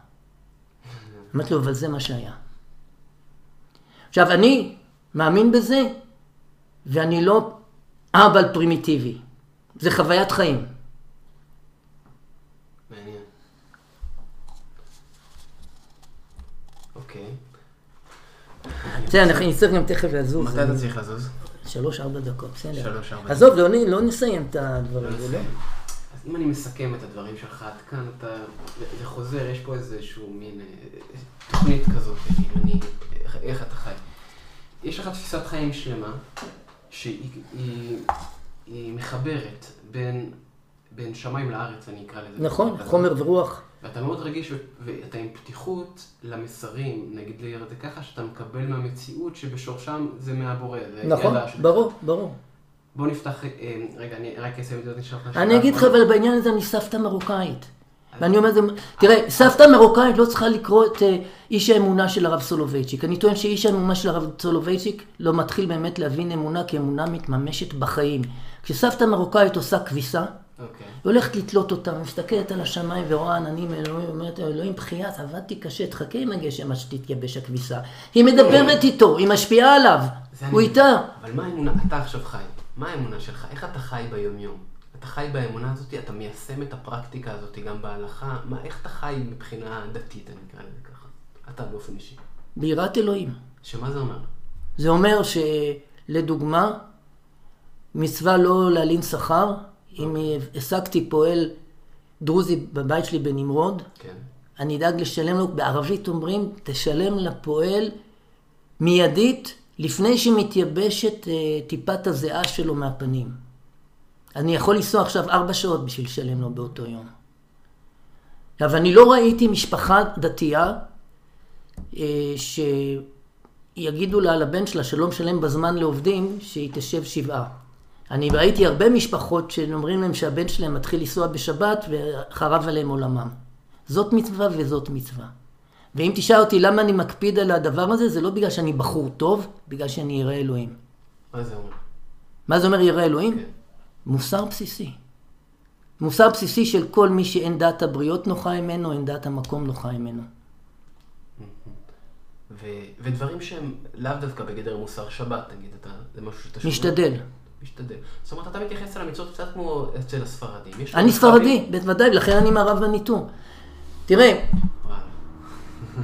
אמרתי לו, אבל זה מה שהיה. עכשיו, אני מאמין בזה, ואני לא אבל פרימיטיבי. זה חוויית חיים. מעניין. אוקיי. בסדר, אני צריך גם תכף לזוז. מתי אתה צריך לזוז? שלוש-ארבע דקות, בסדר. שלוש-ארבע עזוב, לא, לא נסיים את הדברים לא האלה. נסיים. אז אם אני מסכם את הדברים שלך עד כאן, אתה, זה- חוזר, יש פה איזשהו מין אה, תוכנית כזאת, כאילו, אני, איך, אתה חי. יש לך תפיסת חיים שלמה, שהיא היא, היא מחברת בין, בין שמיים לארץ, אני אקרא לזה. נכון, חומר ורוח. ואתה מאוד רגיש ואתה עם פתיחות למסרים, נגיד לי את זה ככה, שאתה מקבל מהמציאות שבשורשם זה מהבורא. זה נכון. ברור, ברור. בוא נפתח, אה, רגע, אני רק אסיים את זה, אני אשאל אני שאלה אגיד לך. אבל בעניין הזה אני סבתא מרוקאית. ואני אומר, זה- תראה, סבתא מרוקאית לא צריכה לקרוא את אה, איש האמונה של הרב סולובייצ'יק. אני טוען שאיש האמונה של הרב סולובייצ'יק לא מתחיל באמת להבין אמונה, כי אמונה מתממשת בחיים. כשסבתא מרוקאית עושה כביסה, אוקיי. היא הולכת לתלות אותה, מסתכלת על השמיים ורואה עננים אלוהים, אומרת, אלוהים בחייאת, עבדתי קשה, תחכה עם הגשם עד שתתייבש הכביסה. היא מדברת איתו, היא משפיעה עליו, הוא איתה. אבל מה האמונה, אתה עכשיו חי, מה האמונה שלך? איך אתה חי ביום-יום? אתה חי באמונה הזאת, אתה מיישם את הפרקטיקה הזאת גם בהלכה? מה, איך אתה חי מבחינה דתית, אני אקרא לזה ככה? אתה באופן אישי. ביראת אלוהים. שמה זה אומר? זה אומר שלדוגמה, מצווה לא להלין שכר, אם העסקתי פועל דרוזי בבית שלי בנמרוד, כן. אני אדאג לשלם לו, בערבית אומרים, תשלם לפועל מיידית, לפני שמתייבשת אה, טיפת הזיעה שלו מהפנים. אני יכול לנסוע עכשיו ארבע שעות בשביל לשלם לו באותו יום. עכשיו, אני לא ראיתי משפחה דתייה אה, שיגידו לה לבן שלה שלא משלם בזמן לעובדים, שהיא תשב שבעה. אני ראיתי הרבה משפחות שאומרים להם שהבן שלהם מתחיל לנסוע בשבת וחרב עליהם עולמם. זאת מצווה וזאת מצווה. ואם תשאל אותי למה אני מקפיד על הדבר הזה, זה לא בגלל שאני בחור טוב, בגלל שאני ירא אלוהים. מה זה אומר? מה זה אומר ירא אלוהים? כן. מוסר בסיסי. מוסר בסיסי של כל מי שאין דעת הבריות נוחה ממנו, אין דעת המקום נוחה ממנו. ו- ודברים שהם לאו דווקא בגדר מוסר שבת, נגיד, אתה, זה משהו שאתה שומע? משתדל. משתדל. זאת אומרת, אתה מתייחס אל המצוות קצת כמו אצל הספרדים. אני ספרדי, בוודאי, ולכן אני מערב הניתור. תראה.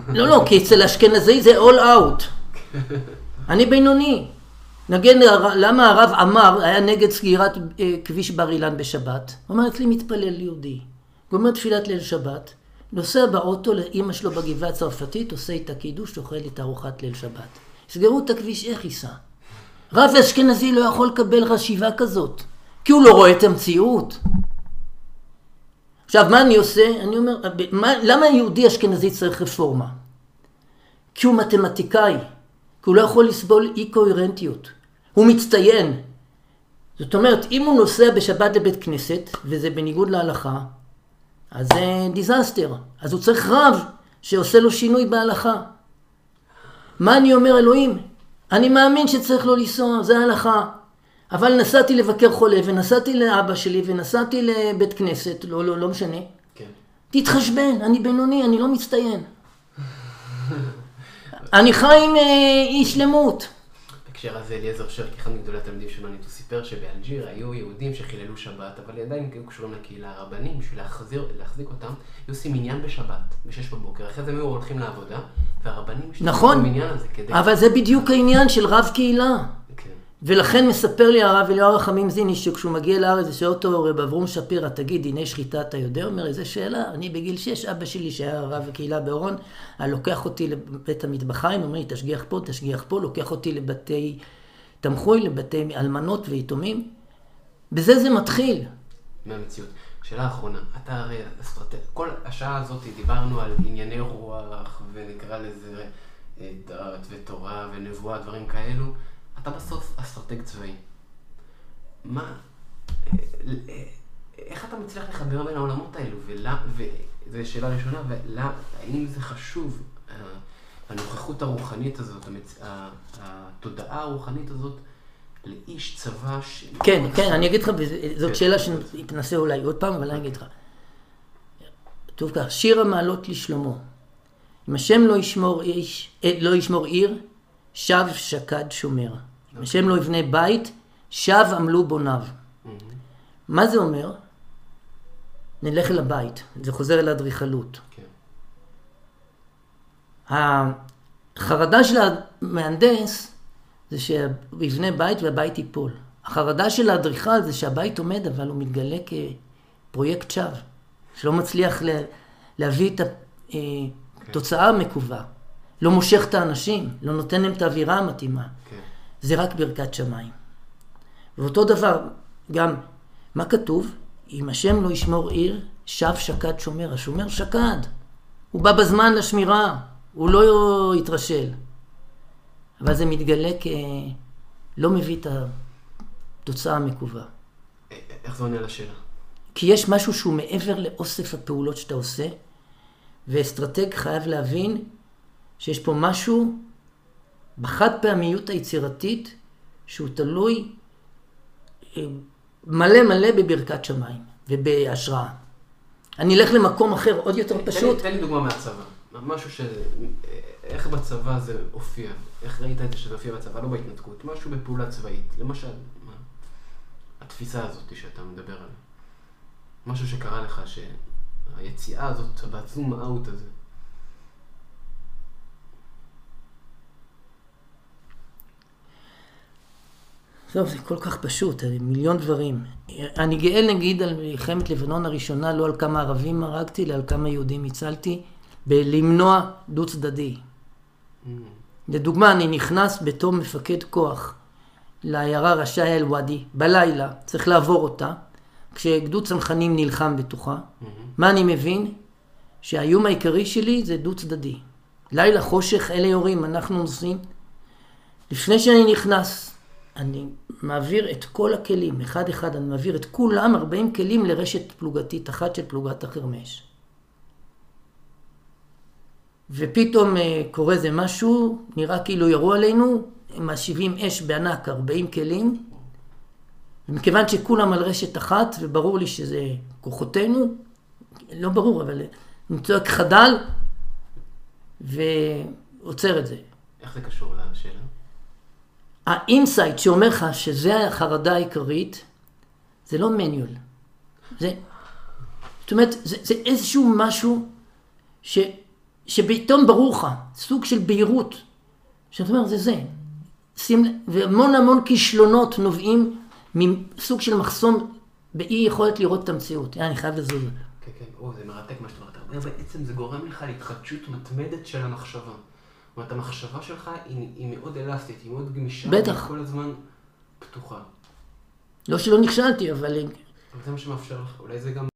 לא, לא, כי אצל אשכנזי זה all out. אני בינוני. נגיד, למה הרב עמר היה נגד סגירת אה, כביש בר אילן בשבת? הוא אמר, אצלי מתפלל יהודי. גומר תפילת ליל שבת, נוסע באוטו לאימא שלו בגבעה הצרפתית, עושה איתה קידוש, אוכל איתה ארוחת ליל שבת. סגרו את הכביש, איך ייסע? רב אשכנזי לא יכול לקבל חשיבה כזאת, כי הוא לא רואה את המציאות. עכשיו, מה אני עושה? אני אומר, מה, למה יהודי אשכנזי צריך רפורמה? כי הוא מתמטיקאי, כי הוא לא יכול לסבול אי קוהרנטיות. הוא מצטיין. זאת אומרת, אם הוא נוסע בשבת לבית כנסת, וזה בניגוד להלכה, אז זה disaster. אז הוא צריך רב שעושה לו שינוי בהלכה. מה אני אומר, אלוהים? אני מאמין שצריך לא לנסוע, זה ההלכה. אבל נסעתי לבקר חולה, ונסעתי לאבא שלי, ונסעתי לבית כנסת, לא, לא, לא משנה. כן. תתחשבן, אני בינוני, אני לא מצטיין. אני חי עם אה, אי שלמות. בהקשר הזה אליעזר שרקי, אחד מגדולי התלמידים של מניטו, סיפר שבאלג'יר היו יהודים שחיללו שבת, אבל עדיין היו קשורים לקהילה. הרבנים, בשביל להחזיר, להחזיק אותם, היו עושים מניין בשבת, בשש בבוקר. אחרי זה הם היו הולכים לעבודה, והרבנים השתמשו נכון, במניין הזה כדי... אבל זה בדיוק העניין של רב קהילה. כן. ולכן מספר לי הרב אליהו רחמים זיני, שכשהוא מגיע לארץ, זה שואל אותו רב אברום שפירא, תגיד, דיני שחיטה אתה יודע? אומר, איזה שאלה, אני בגיל שש, אבא שלי שהיה רב הקהילה באורון, היה לוקח אותי לבית המטבחיים, אומר לי, תשגיח פה, תשגיח פה, לוקח אותי לבתי תמחוי, לבתי אלמנות ויתומים. בזה זה מתחיל. מהמציאות. שאלה אחרונה, אתה הרי אסטרטג... כל השעה הזאת דיברנו על ענייני רוח, ונקרא לזה אה, דת ותורה ונבואה, דברים כאלו. אתה בסוף אסטרטג צבאי. מה... איך אתה מצליח לחבר בין העולמות האלו? ולמה... וזו שאלה ראשונה, והאם זה חשוב, אה, הנוכחות הרוחנית הזאת, המצ... התודעה הרוחנית הזאת, לאיש צבא ש... כן, כן, אני אגיד לך, זאת כן. שאלה שנתנסה אולי עוד פעם, אבל אני אגיד לך. כתוב כך, שיר המעלות לשלמה. אם השם לא ישמור איש, אה, לא ישמור עיר, שב שקד שומר. השם לא יבנה בית, שב עמלו בוניו. מה זה אומר? נלך אל הבית, זה חוזר אל האדריכלות. כן. החרדה של המהנדס זה שהוא יבנה בית והבית ייפול. החרדה של האדריכל זה שהבית עומד, אבל הוא מתגלה כפרויקט שווא, שלא מצליח לה, להביא את התוצאה המקווה. לא מושך את האנשים, לא נותן להם את האווירה המתאימה. כן. זה רק ברכת שמיים. ואותו דבר, גם, מה כתוב? אם השם לא ישמור עיר, שב שקד שומר. השומר שקד. הוא בא בזמן לשמירה, הוא לא יתרשל. אבל זה מתגלה כלא מביא את התוצאה המקווה. איך זה עונה לשאלה? כי יש משהו שהוא מעבר לאוסף הפעולות שאתה עושה, ואסטרטג חייב להבין שיש פה משהו בחד פעמיות היצירתית שהוא תלוי אה, מלא מלא בברכת שמיים ובהשראה. אני אלך למקום אחר עוד יותר פשוט. תן לי, תן לי דוגמה מהצבא. משהו ש... איך בצבא זה הופיע? איך ראית את זה שזה הופיע בצבא? לא בהתנתקות. משהו בפעולה צבאית. למשל, מה? התפיסה הזאת שאתה מדבר עליה. משהו שקרה לך, שהיציאה הזאת, והזום אאוט הזה. טוב, זה כל כך פשוט, מיליון דברים. אני גאה נגיד על מלחמת לבנון הראשונה, לא על כמה ערבים הרגתי, אלא על כמה יהודים הצלתי, בלמנוע דו צדדי. Mm. לדוגמה, אני נכנס בתור מפקד כוח לעיירה רשאי אל-ואדי, בלילה, צריך לעבור אותה, כשגדוד צנחנים נלחם בתוכה. Mm-hmm. מה אני מבין? שהאיום העיקרי שלי זה דו צדדי. לילה חושך, אלה יורים, אנחנו נוסעים. לפני שאני נכנס, אני מעביר את כל הכלים, אחד אחד, אני מעביר את כולם, 40 כלים לרשת פלוגתית אחת של פלוגת החרמש. ופתאום אה, קורה איזה משהו, נראה כאילו ירו עלינו, הם משיבים אש בענק, 40 כלים, ומכיוון שכולם על רשת אחת, וברור לי שזה כוחותינו, לא ברור, אבל אני צועק חדל, ועוצר את זה. איך זה קשור לשאלה? ה insight שאומר לך שזה החרדה העיקרית, זה לא manual. זה, זאת אומרת, זה, זה איזשהו משהו ש, שפתאום ברור לך, סוג של בהירות. שאתה אומר, זה זה. שים, והמון המון כישלונות נובעים מסוג של מחסום באי יכולת לראות את המציאות. אני חייב לזוז. כן, כן, או, זה מרתק מה שאתה אומר. בעצם זה גורם לך להתחדשות מתמדת של המחשבה. אומרת, המחשבה שלך היא, היא מאוד אלסטית, היא מאוד גמישה. בטח. היא כל הזמן פתוחה. לא שלא נכשלתי, אבל... אבל זה מה שמאפשר לך, אולי זה גם